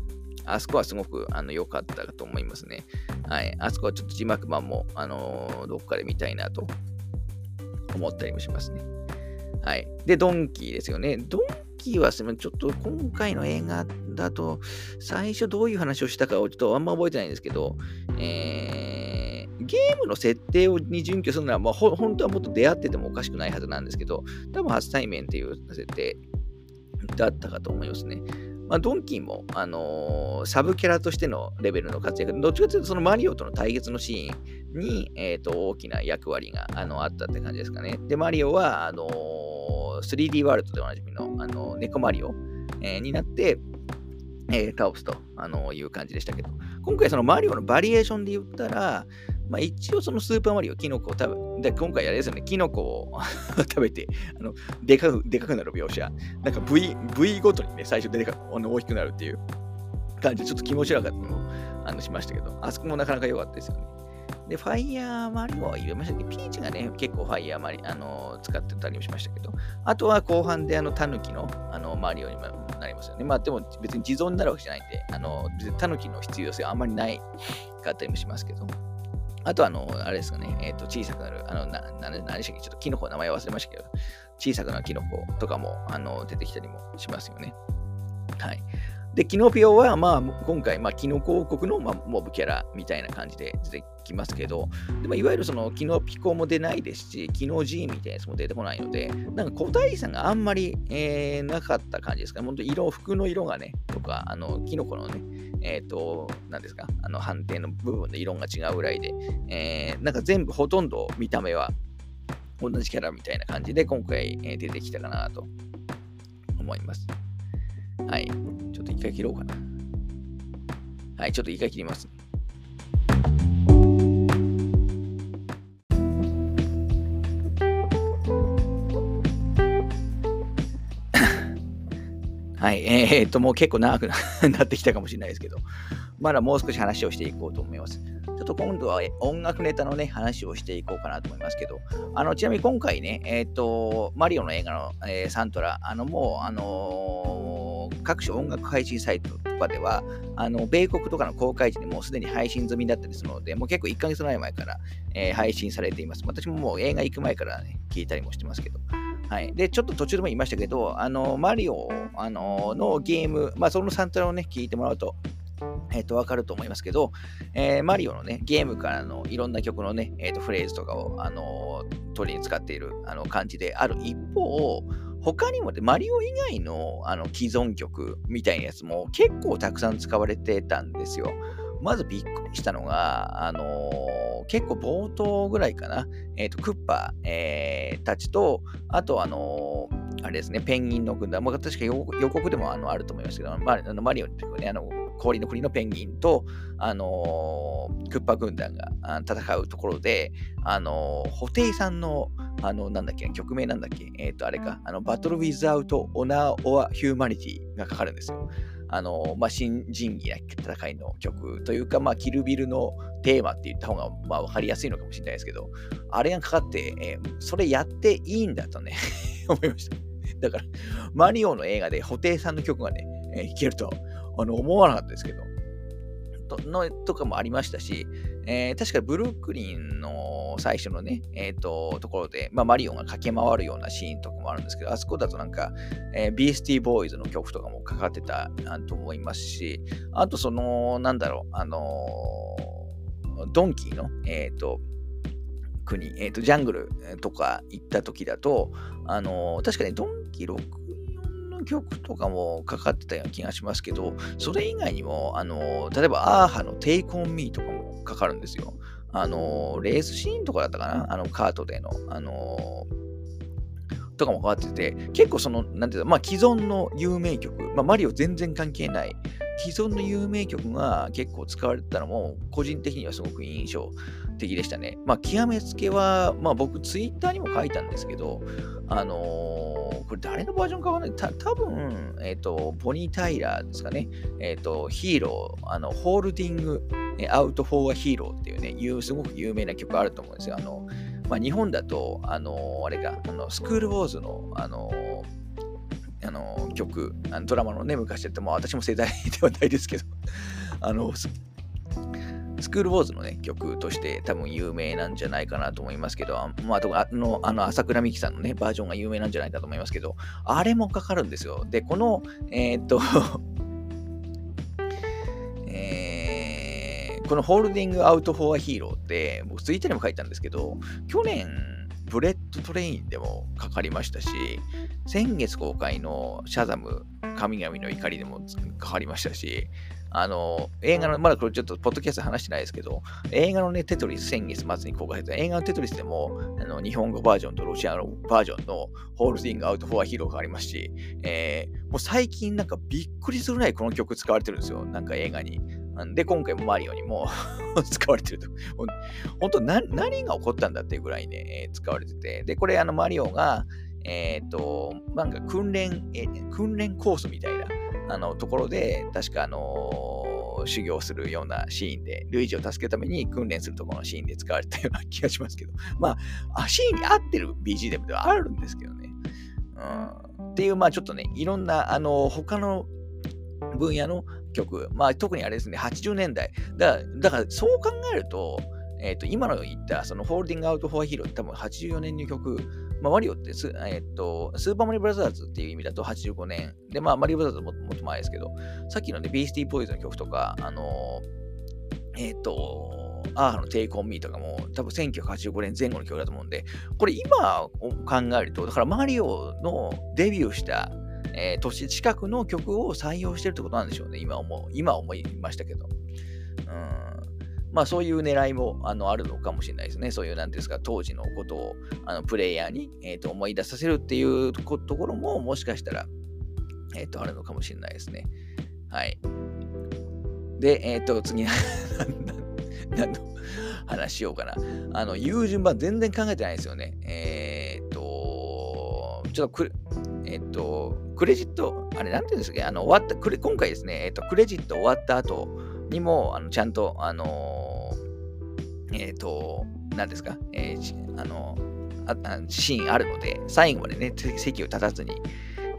あそこはすごくあの良かったと思いますね。はい。あそこはちょっと字幕版も、あのどっかで見たいなと思ったりもしますね。はい。で、ドンキーですよね。ドンキーはすみません。ちょっと今回の映画だと、最初どういう話をしたかをちょっとあんま覚えてないんですけど、えーゲームの設定をに準拠するのは、まあ、本当はもっと出会っててもおかしくないはずなんですけど、多分初対面っていう設定だったかと思いますね。まあ、ドンキーも、あのー、サブキャラとしてのレベルの活躍、どっちかというとそのマリオとの対決のシーンに、えーと、大きな役割があのあったって感じですかね。で、マリオはあのー、3D ワールドでおなじみの、あのー、猫マリオ、えー、になって、えー、倒すと、あのいう感じでしたけど、今回そのマリオのバリエーションで言ったら、まあ、一応そのスーパーマリオ、キノコを食べ、で今回あれですよね、キノコを 食べて、あのでかくでかくなる描写、なんか部位部位ごとにね、最初でかく大きくなるっていう。感じで、ちょっと気持ち悪かったのをあのしましたけど、あそこもなかなか良かったですよね。で、ファイヤーマリオは言いましたけ？ど、ピーチがね、結構ファイヤーマリ、あの使ってたりもしましたけど、あとは後半であの、タヌキのあのマリオにもなりますよね。まあでも別に地蔵になるわけじゃないんで、あの、タヌキの必要性はあんまりないかったりもしますけど、あとあの、あれですかね、えっ、ー、と、小さくなる、あの、な、な、何でしたっけ、ちょっとキノコ名前忘れましたけど、小さくなるキノコとかも、あの、出てきたりもしますよね。はい。で、キノピオは、まあ、今回、まあ、キノコ王国の、まあ、モブキャラみたいな感じで出てきますけど、でもいわゆるその、キノピコも出ないですし、キノジーみたいなやつも出てこないので、なんか個体差があんまり、えー、なかった感じですかね。本当色、服の色がね、とか、あの、キノコのね、えっ、ー、と、何ですか、あの、判定の部分で色が違うぐらいで、えー、なんか全部ほとんど見た目は同じキャラみたいな感じで、今回、え出てきたかなと思います。はい。一回切ろうかな。はい、ちょっと一回切ります。はい、えー、っと、もう結構長く なってきたかもしれないですけど、まだもう少し話をしていこうと思います。ちょっと今度は音楽ネタのね、話をしていこうかなと思いますけど、あの、ちなみに今回ね、えー、っと、マリオの映画の、えー、サントラ、あの、もう、あの各種音楽配信サイトとかでは、あの米国とかの公開時にもうすでに配信済みだったりするので、もう結構1ヶ月前から、えー、配信されています。私ももう映画行く前からね、聞いたりもしてますけど。はい。で、ちょっと途中でも言いましたけど、あの、マリオ、あの、のゲーム、まあ、そのサントラをね、聞いてもらうと、えっ、ー、と、わかると思いますけど、えー、マリオのね、ゲームからのいろんな曲のね、えっ、ー、と、フレーズとかを、あの取りに使っているあの感じである一方、他にもね、マリオ以外のあの既存曲みたいなやつも結構たくさん使われてたんですよ。まずびっくりしたのが、あのー、結構冒頭ぐらいかな、え、ー、と、クッパ、えー、たちと、あとあのあれですね、ペンギンの軍団、まあ、確か予告でもあのあると思いますけど、まあ、あのマリオっていうね、あの氷の国のペンギンと、あのクッパ軍団が戦うところで、あのホテイさんの、あの、なんだっけ、曲名なんだっけ、えっ、と、あれか、あの、バトル・ウィズ・アウト・オナー・オア・ヒューマニティがかかるんですよ。あの、まあ、新人義な戦いの曲というか、まあ、キルビルのテーマって言った方が、まあ、わかりやすいのかもしれないですけど、あれがかかって、えー、それやっていいんだとね 思いました。だから、マリオの映画で布袋さんの曲がね、えー、けるとあの思わなかったですけど、とのとかもありましたし、えー、確かブルックリンの最初のね、えっ、ー、と、ところで、まあ、マリオンが駆け回るようなシーンとかもあるんですけど、あそこだとなんか、えー、ビースティーボーイズの曲とかもかかってたと思いますし、あとその、なんだろう、あのドンキーの、えっ、と、国、えっ、と、ジャングルとか行った時だと、あの確かにドンキー64の曲とかもかかってたような気がしますけど、それ以外にも、あの例えば、アーハの Take on Me とかもかかるんですよ。あの、レースシーンとかだったかな？あの、カートでの、あのとかも変わってて、結構その、なんていうの、まあ既存の有名曲、まあマリオ全然関係ない、既存の有名曲が結構使われてたのも、個人的にはすごく印象的でしたね。まあ極めつけは、まあ僕ツイッターにも書いたんですけど、あのー、これ誰のバージョンかわかんない。た多分えっ、ー、と、ボニー・タイラーですかね。えっ、ー、と、ヒーロー、あの、ホールディング、アウト・フォー・ア・ヒーローっていうね、いうすごく有名な曲あると思うんですよ。あの、まあ、日本だと、あの、あれが、あのスクール・ウォーズの、あの、あの曲、あのドラマのね、昔やっても、私も世代ではないですけど、あの、スクールウォーズのね、曲として多分有名なんじゃないかなと思いますけど、あまあ、あの、あの朝倉美希さんのね、バージョンが有名なんじゃないかと思いますけど、あれもかかるんですよ。で、この、えー、っ とえこのホールディングアウトフォアヒーローって、僕ツイッターにも書いたんですけど、去年、ブレットトレインでもかかりましたし、先月公開のシャザム神々の怒りでもかかりましたし、あの、映画の、まだこれちょっとポッドキャスト話してないですけど、映画のね、テトリス先月末に公開された映画のテトリスでも、あの日本語バージョンとロシアのバージョンのホールディングアウトフォーアヒーローがありますし、えー、もう最近なんかびっくりするぐらいこの曲使われてるんですよ。なんか映画に。で、今回もマリオにも 使われてると。本当何が起こったんだっていうぐらいね、使われてて。で、これ、あの、マリオが、えっ、ー、と、なんか訓練、え訓練コースみたいな、あの、ところで、確か、あの修行するようなシーンで、ルイージを助けるために訓練するところのシーンで使われたような気がしますけど、まあ、シーンに合ってる BGM ではあるんですけどね。うん、っていう、まあちょっとね、いろんな、あの、他の分野の曲、まあ、特にあれですね、80年代。だだから、そう考えると、えー、と今の言ったそのホールディングアウト・フォー・ヒーローって多分84年の曲、まあ、マリオってス,、えーと、スーパーマリオブラザーズっていう意味だと85年。で、まあ、マリオブラザーズももっと前ですけど、さっきのね、ビースティー・ボーイズの曲とか、あのー、えっ、と、アーハのテイクオンミーとかも多分1985年前後の曲だと思うんで、これ今を考えると、だからマリオのデビューしたえー、年近くの曲を採用してるってことなんでしょうね、今思。今思いましたけど。うんまあそういう狙いもあのあるのかもしれないですね。そういう、なんですか、当時のことをあのプレイヤーに、えーと、思い出させるっていうところも、もしかしたら、えっ、ー、と、あるのかもしれないですね。はい。で、えっ、ー、と、次、何の話しようかな。あの、言う順番全然考えてないですよね。えっ、ー、と、ちょっとく、えっ、と、クレジット、あれ、なんていうんですか、あの、終わった、クレ今回ですね、えっ、と、クレジット終わった後にも、あの、ちゃんと、あのー、えっ、と、なんですか、えー、あのあシーンあるので、最後までね、席を立たずに、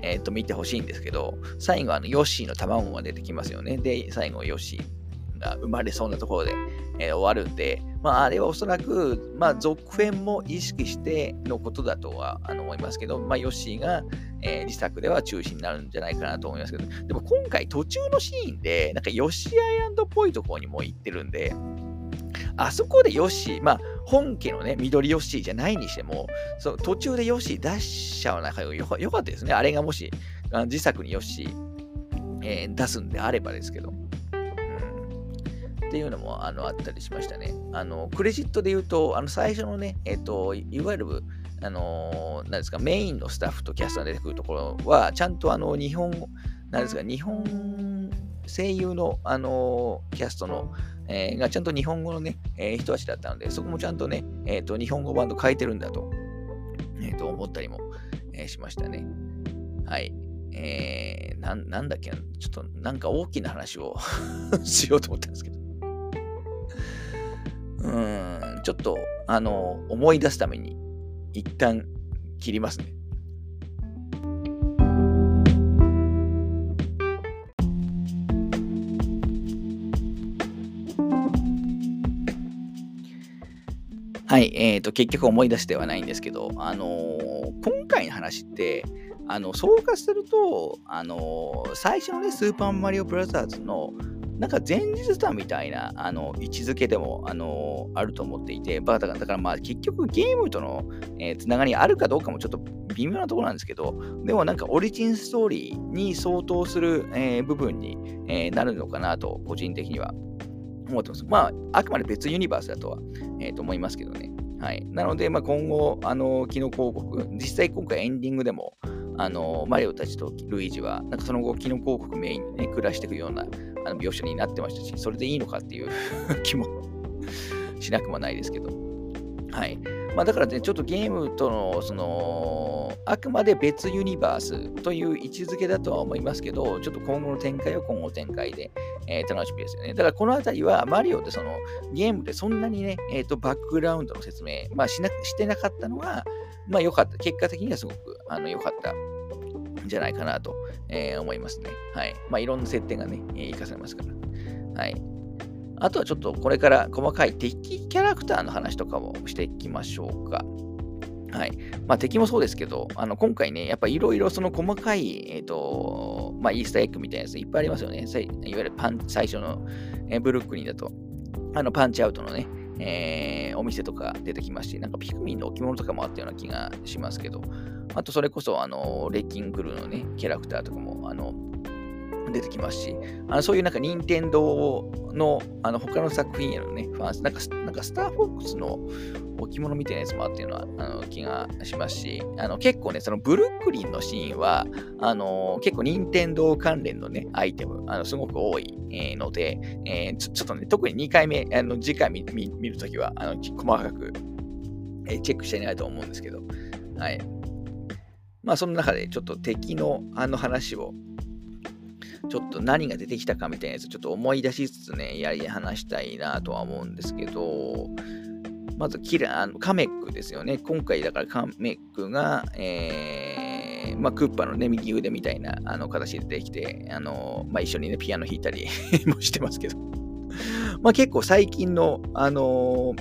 えっ、と、見てほしいんですけど、最後、あの、ヨッシーの卵が出てきますよね。で、最後、ヨッシーが生まれそうなところで、えー、終わるんで、まあ、あれはおそらく、まあ、続編も意識してのことだとは思いますけど、まあ、ヨッシーが、えー、自作では中心になるんじゃないかなと思いますけど、でも今回途中のシーンで、なんかヨッシーアイランドっぽいところにも行ってるんで、あそこでヨッシー、まあ、本家のね、緑ヨッシーじゃないにしても、その途中でヨッシー出しちゃう中よよかったですね。あれがもし、あの自作にヨッシー、えー、出すんであればですけど。っていうのもあのあったりしましたね。あのクレジットで言うと、あの最初のね、えっ、と、いわゆる、あのー、なんですか、メインのスタッフとキャスターが出てくるところは、ちゃんとあの日本、なんですか、日本声優の、あの、キャストの、えー、がちゃんと日本語のね、えー、人たちだったので、そこもちゃんとね、えーと、日本語版と変えてるんだと,、えー、と思ったりも、えー、しましたね。はい。えー、ななんだっけちょっとなんか大きな話を しようと思ったんですけど。うん、ちょっと、あの、思い出すために、一旦切りますね。はい、えーと、結局思い出してはないんですけど、あのー、今回の話って、あの総括すると、あのー、最初のね、スーパーマリオブラザーズの、なんか前日談みたいなあの位置づけでも、あの、あると思っていて、だからだからまあ結局ゲームとの、えー、つながりあるかどうかもちょっと微妙なところなんですけど、でもなんかオリジンストーリーに相当する、えー、部分に、えー、なるのかなと、個人的には思ってます。まあ、あくまで別ユニバースだとは、えー、と思いますけどね。はい。なので、まあ、今後、あの、キノ広告、実際今回エンディングでも、あの、マリオたちとルイージは、なんかその後、キノ広告メインにね、暮らしていくようなあの描写になってましたし、それでいいのかっていう 気もしなくもないですけど。はい。まあ、だからね、ちょっとゲームとの、その、あくまで別ユニバースという位置づけだとは思いますけど、ちょっと今後の展開は今後展開で、えー、楽しみですよね。だからこのあたりは、マリオってその、ゲームでそんなにね、えっ、ー、と、バックグラウンドの説明、まあしな、してなかったのが、まあ良かった。結果的にはすごく、あの、良かったんじゃないかなと、えー、思いますね。はい。まあいろんな設定がね、えー、活かされますから。はい。あとはちょっとこれから細かい敵キャラクターの話とかもしていきましょうか。はい。まあ敵もそうですけど、あの今回ね、やっぱいろいろその細かい、えっ、ー、と、まあイースターエッグみたいなやついっぱいありますよね。いわゆるパン最初の、え、ブルックリンだと、あのパンチアウトのね、えー、お店とか出てきまして、なんかピクミンの置物とかもあったような気がしますけど、あとそれこそ、あの、レッキングルーのね、キャラクターとかも、あの、出てきますし、あのそういうなんか任天堂のあの他の作品へのね、ファンなんかなんかスターフォックスの置物みたいなやつもあっていうのはあの気がしますし、あの結構ね、そのブルックリンのシーンは、あの結構任天堂関連のね、アイテム、あのすごく多い、ので、えーちょ、ちょっとね、特に2回目、あの次回見見るときはあの細かく、えー、チェックしていないと思うんですけど、はい。まあ、その中でちょっと敵のあの話をちょっと何が出てきたかみたいなやつちょっと思い出しつつね、やり話したいなとは思うんですけど、まずキラあのカメックですよね。今回だからカメックが、えー、まあ、クッパのね、右腕みたいなあの形で出てきて、あのまあ、一緒にね、ピアノ弾いたり もしてますけど。まあ結構最近の、あの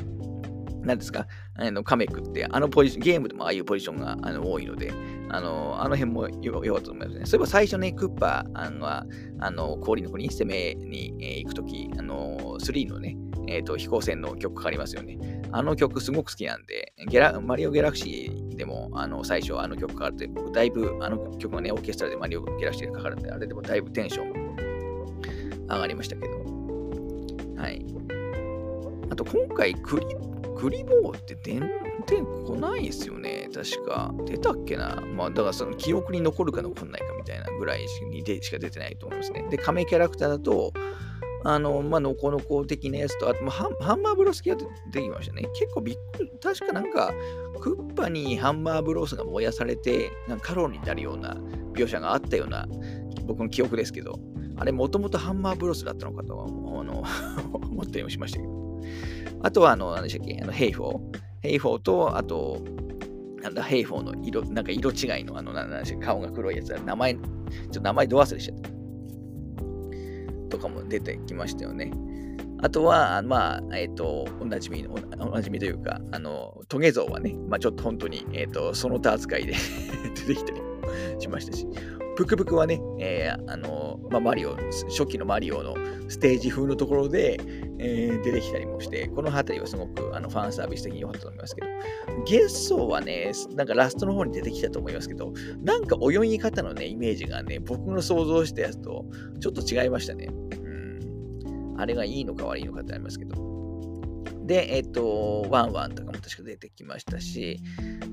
何ですか、あのカメクって、あのポジション、ゲームでもああいうポジションがあの多いので、あの、あの辺もよかったと思いますね。そういえば最初ね、クッパあのは、あの、氷の国、攻めに、えー、行くとき、あの、3のね、えっ、ー、と、飛行船の曲かかりますよね。あの曲すごく好きなんで、ゲラマリオ・ギャラクシーでも、あの、最初あの曲かかって、だいぶ、あの曲がね、オーケストラでマリオ・ギャラクシーでかかるんで、あれでもだいぶテンション上がりましたけど。はい。あと、今回クリ、クリボーって出てこないですよね。確か。出たっけな。まあ、だからその記憶に残るか残んないかみたいなぐらいにでしか出てないと思いますね。で、亀キャラクターだと、あの、まあ、のこのこ的なやつと、あと、まあ、ハンマーブロス系が出てきましたね。結構びっくり。確かなんか、クッパにハンマーブロスが燃やされて、なんかカロリーになるような描写があったような、僕の記憶ですけど、あれ、もともとハンマーブロスだったのかとは、あの 思ったりもしましたけど。あとは、あの、何でしたっけ、あの、ヘイフォー。ヘイフォーと、あと、なんだ、ヘイホーの色、なんか色違いの、あの、なんで顔が黒いやつ名前、ちょっと名前ど忘れしちゃった。とかも出てきましたよね。あとは、まあ、えっ、ー、と、おなじみの、おなじみというか、あの、トゲゾーはね、まあちょっと本当に、えっ、ー、と、その他扱いで 出てきたりしましたし、プクプクはね、えー、あの、まあ、マリオ、初期のマリオのステージ風のところで、えー、出てきたりもして、この辺りはすごくあのファンサービス的に良かったと思いますけど、ゲッソーはね、なんかラストの方に出てきたと思いますけど、なんか泳ぎ方のね、イメージがね、僕の想像したやつとちょっと違いましたね。うん。あれがいいのか悪いのかってありますけど。で、えっと、ワンワンとかも確か出てきましたし、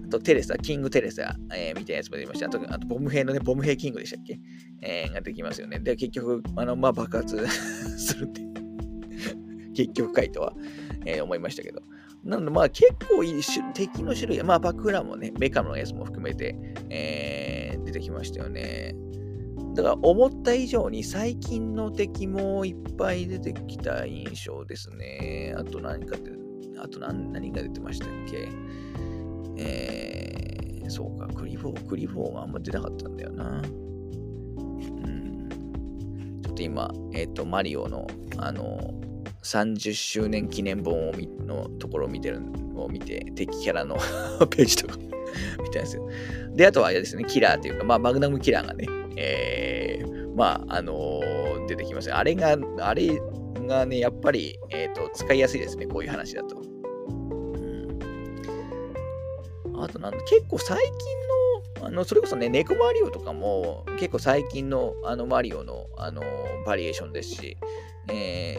あとテレサ、キングテレサ、えー、みたいなやつも出ました。あと、あとボム兵のね、ボム兵キングでしたっけ、えー、ができますよね。で、結局、あの、まあ、爆発 するって、結局回とは、えー、思いましたけど。なので、まあ、結構いい敵の種類、まあ、バックグラもね、メカのやつも含めて、えー、出てきましたよね。だから思った以上に最近の敵もいっぱい出てきた印象ですね。あと何かって、あと何何が出てましたっけ？えー、そうか、クリフォー、クリフォーがあんま出なかったんだよな。うん。ちょっと今、えっ、ー、と、マリオの、あの、30周年記念本をのところを見てるのを見て、敵キャラの ページとか 見たんですよ。で、あとはあれですね、キラーというか、まあ、マグナムキラーがね、えー、まあ、あのー、出てきますあれが、あれがね、やっぱり、えっ、ー、と、使いやすいですね、こういう話だと。うん、あとなんだ、結構最近の、あの、それこそね、猫マリオとかも、結構最近の、あの、マリオの、あの、バリエーションですし、え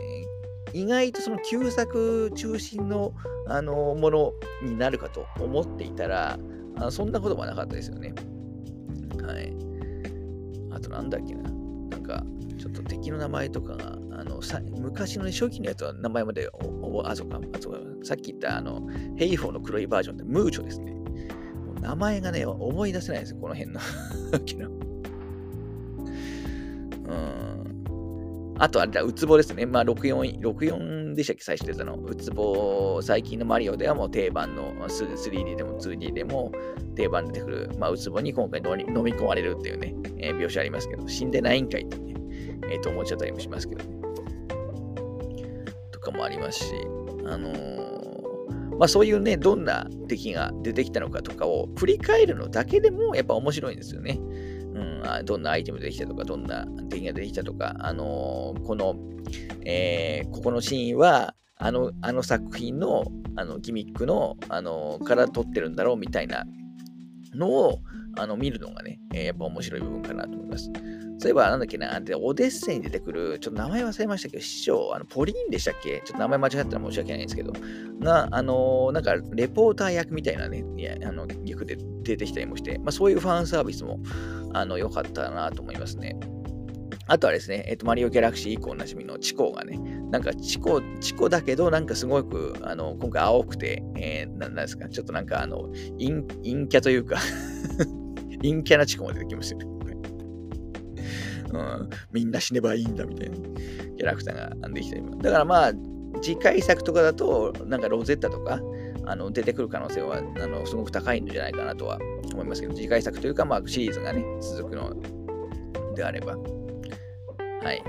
ー、意外とその旧作中心の、あのものになるかと思っていたら、あそんなことはなかったですよね。はい。あとなんだっけな。なんか、ちょっと敵の名前とかが、あのさ昔の、ね、初期のやつは名前までおおあ、そうか、あそうか、さっき言ったあの、ヘイホーの黒いバージョンってムーチョですね。名前がね、思い出せないんですよ、この辺の。うんあとあれだ、ウツボですね。まあ、64、64でしたっけ、最初出たの。ウツボ、最近のマリオではもう定番の 3D でも 2D でも定番出てくる、まあ、ウツボに今回飲み込まれるっていうね、えー、描写ありますけど、死んでないんかいってね、えっ、ー、と思っちゃったりもしますけどね。とかもありますし、あのー、まあそういうね、どんな敵が出てきたのかとかを振り返るのだけでもやっぱ面白いんですよね。うん、どんなアイテムできたとか、どんな敵ができたとか、あのー、この、えー、ここのシーンは、あのあの作品のあのギミックの、あの、から撮ってるんだろうみたいなのをあの見るのがね、えー、やっぱ面白い部分かなと思います。そういえば、なんだっけな、でオデッセイに出てくる、ちょっと名前忘れましたけど、師匠、あのポリーンでしたっけ？ちょっと名前間違ったら申し訳ないんですけど、が、あのー、なんか、レポーター役みたいなね、いやあの役で出てきたりもして、まあ、そういうファンサービスも、あの、良かったなと思いますね。あとはですね、えっ、ー、と、マリオギャラクシー以降おなじみのチコがね、なんかチコ、チコだけど、なんかすごく、あの、今回青くて、えー、なんですか、ちょっとなんか、あの、陰陰キャというか 陰キャなチコも出てきましたね。うん、みんな死ねばいいんだみたいなキャラクターができてる。だからまあ、次回作とかだと、なんかロゼッタとか、あの出てくる可能性はあのすごく高いんじゃないかなとは思いますけど、次回作というか、まあ、シリーズがね、続くのであれば。はい。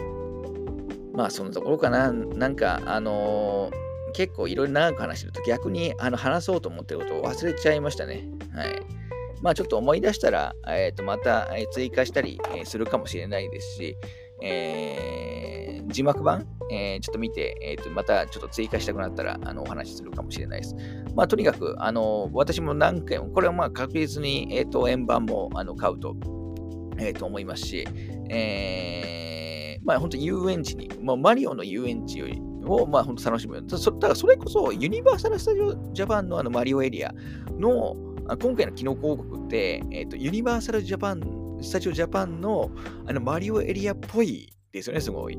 まあ、そのところかな。なんか、あのー、結構いろいろ長く話してると逆にあの話そうと思ってることを忘れちゃいましたね。はい。まあちょっと思い出したら、えー、とまた追加したりするかもしれないですし、えー、字幕版、えー、ちょっと見て、えー、とまたちょっと追加したくなったらあのお話しするかもしれないです。まあとにかく、あの私も何回も、これはまあ確実に、えー、と円盤もあの買うと,、えー、と思いますし、えー、まあ本当遊園地に、まあ、マリオの遊園地よりを、まあ、本当楽しむ。だからそれこそ、ユニバーサル・スタジオ・ジャパンのあのマリオエリアの、今回の機能広告って、えっ、ー、と、ユニバーサルジャパン、スタジオジャパンのあのマリオエリアっぽいですよね、すごい。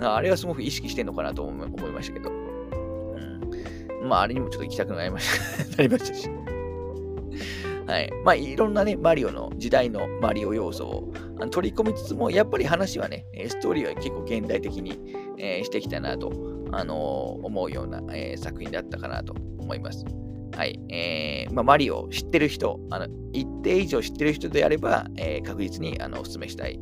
あれはすごく意識してんのかなと思いましたけど。うん。まあ、あれにもちょっと行きたくなりました なりましたし。はい。まあ、いろんなね、マリオの時代のマリオ要素を取り込みつつも、やっぱり話はね、ストーリーは結構現代的に、えー、してきたなと、あのー、思うような、えー、作品だったかなと思います。はい。えー、まあ、マリオを知ってる人、あの一定以上知ってる人であれば、えー、確実にあのお勧めしたい、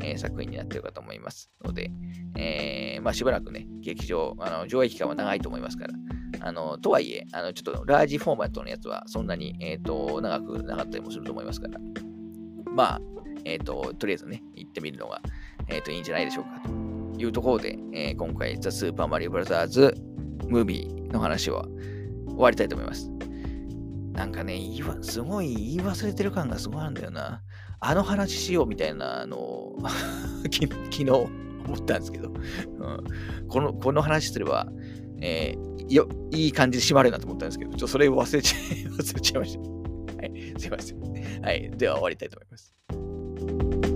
えー、作品になってるかと思います。ので、えー、まあ、しばらくね、劇場、あの上映期間は長いと思いますから、あのとはいえ、あのちょっとラージフォーマットのやつはそんなに、えーと、長くなかったりもすると思いますから、まあ、えっ、と、とりあえずね、行ってみるのが、えっ、と、いいんじゃないでしょうか。というところで、えー、今回、ザ・スーパーマリオブラザーズ・ムービーの話は終わりたいと思います。なんかね、言わすごい言い忘れてる感がすごいあるんだよな。あの話しようみたいなあの 昨日思ったんですけど、うん、このこの話すれば、えー、よいい感じで締まるなと思ったんですけど、ちょっとそれを忘れちゃい 忘れちゃいました。はい、すいません。はい、では終わりたいと思います。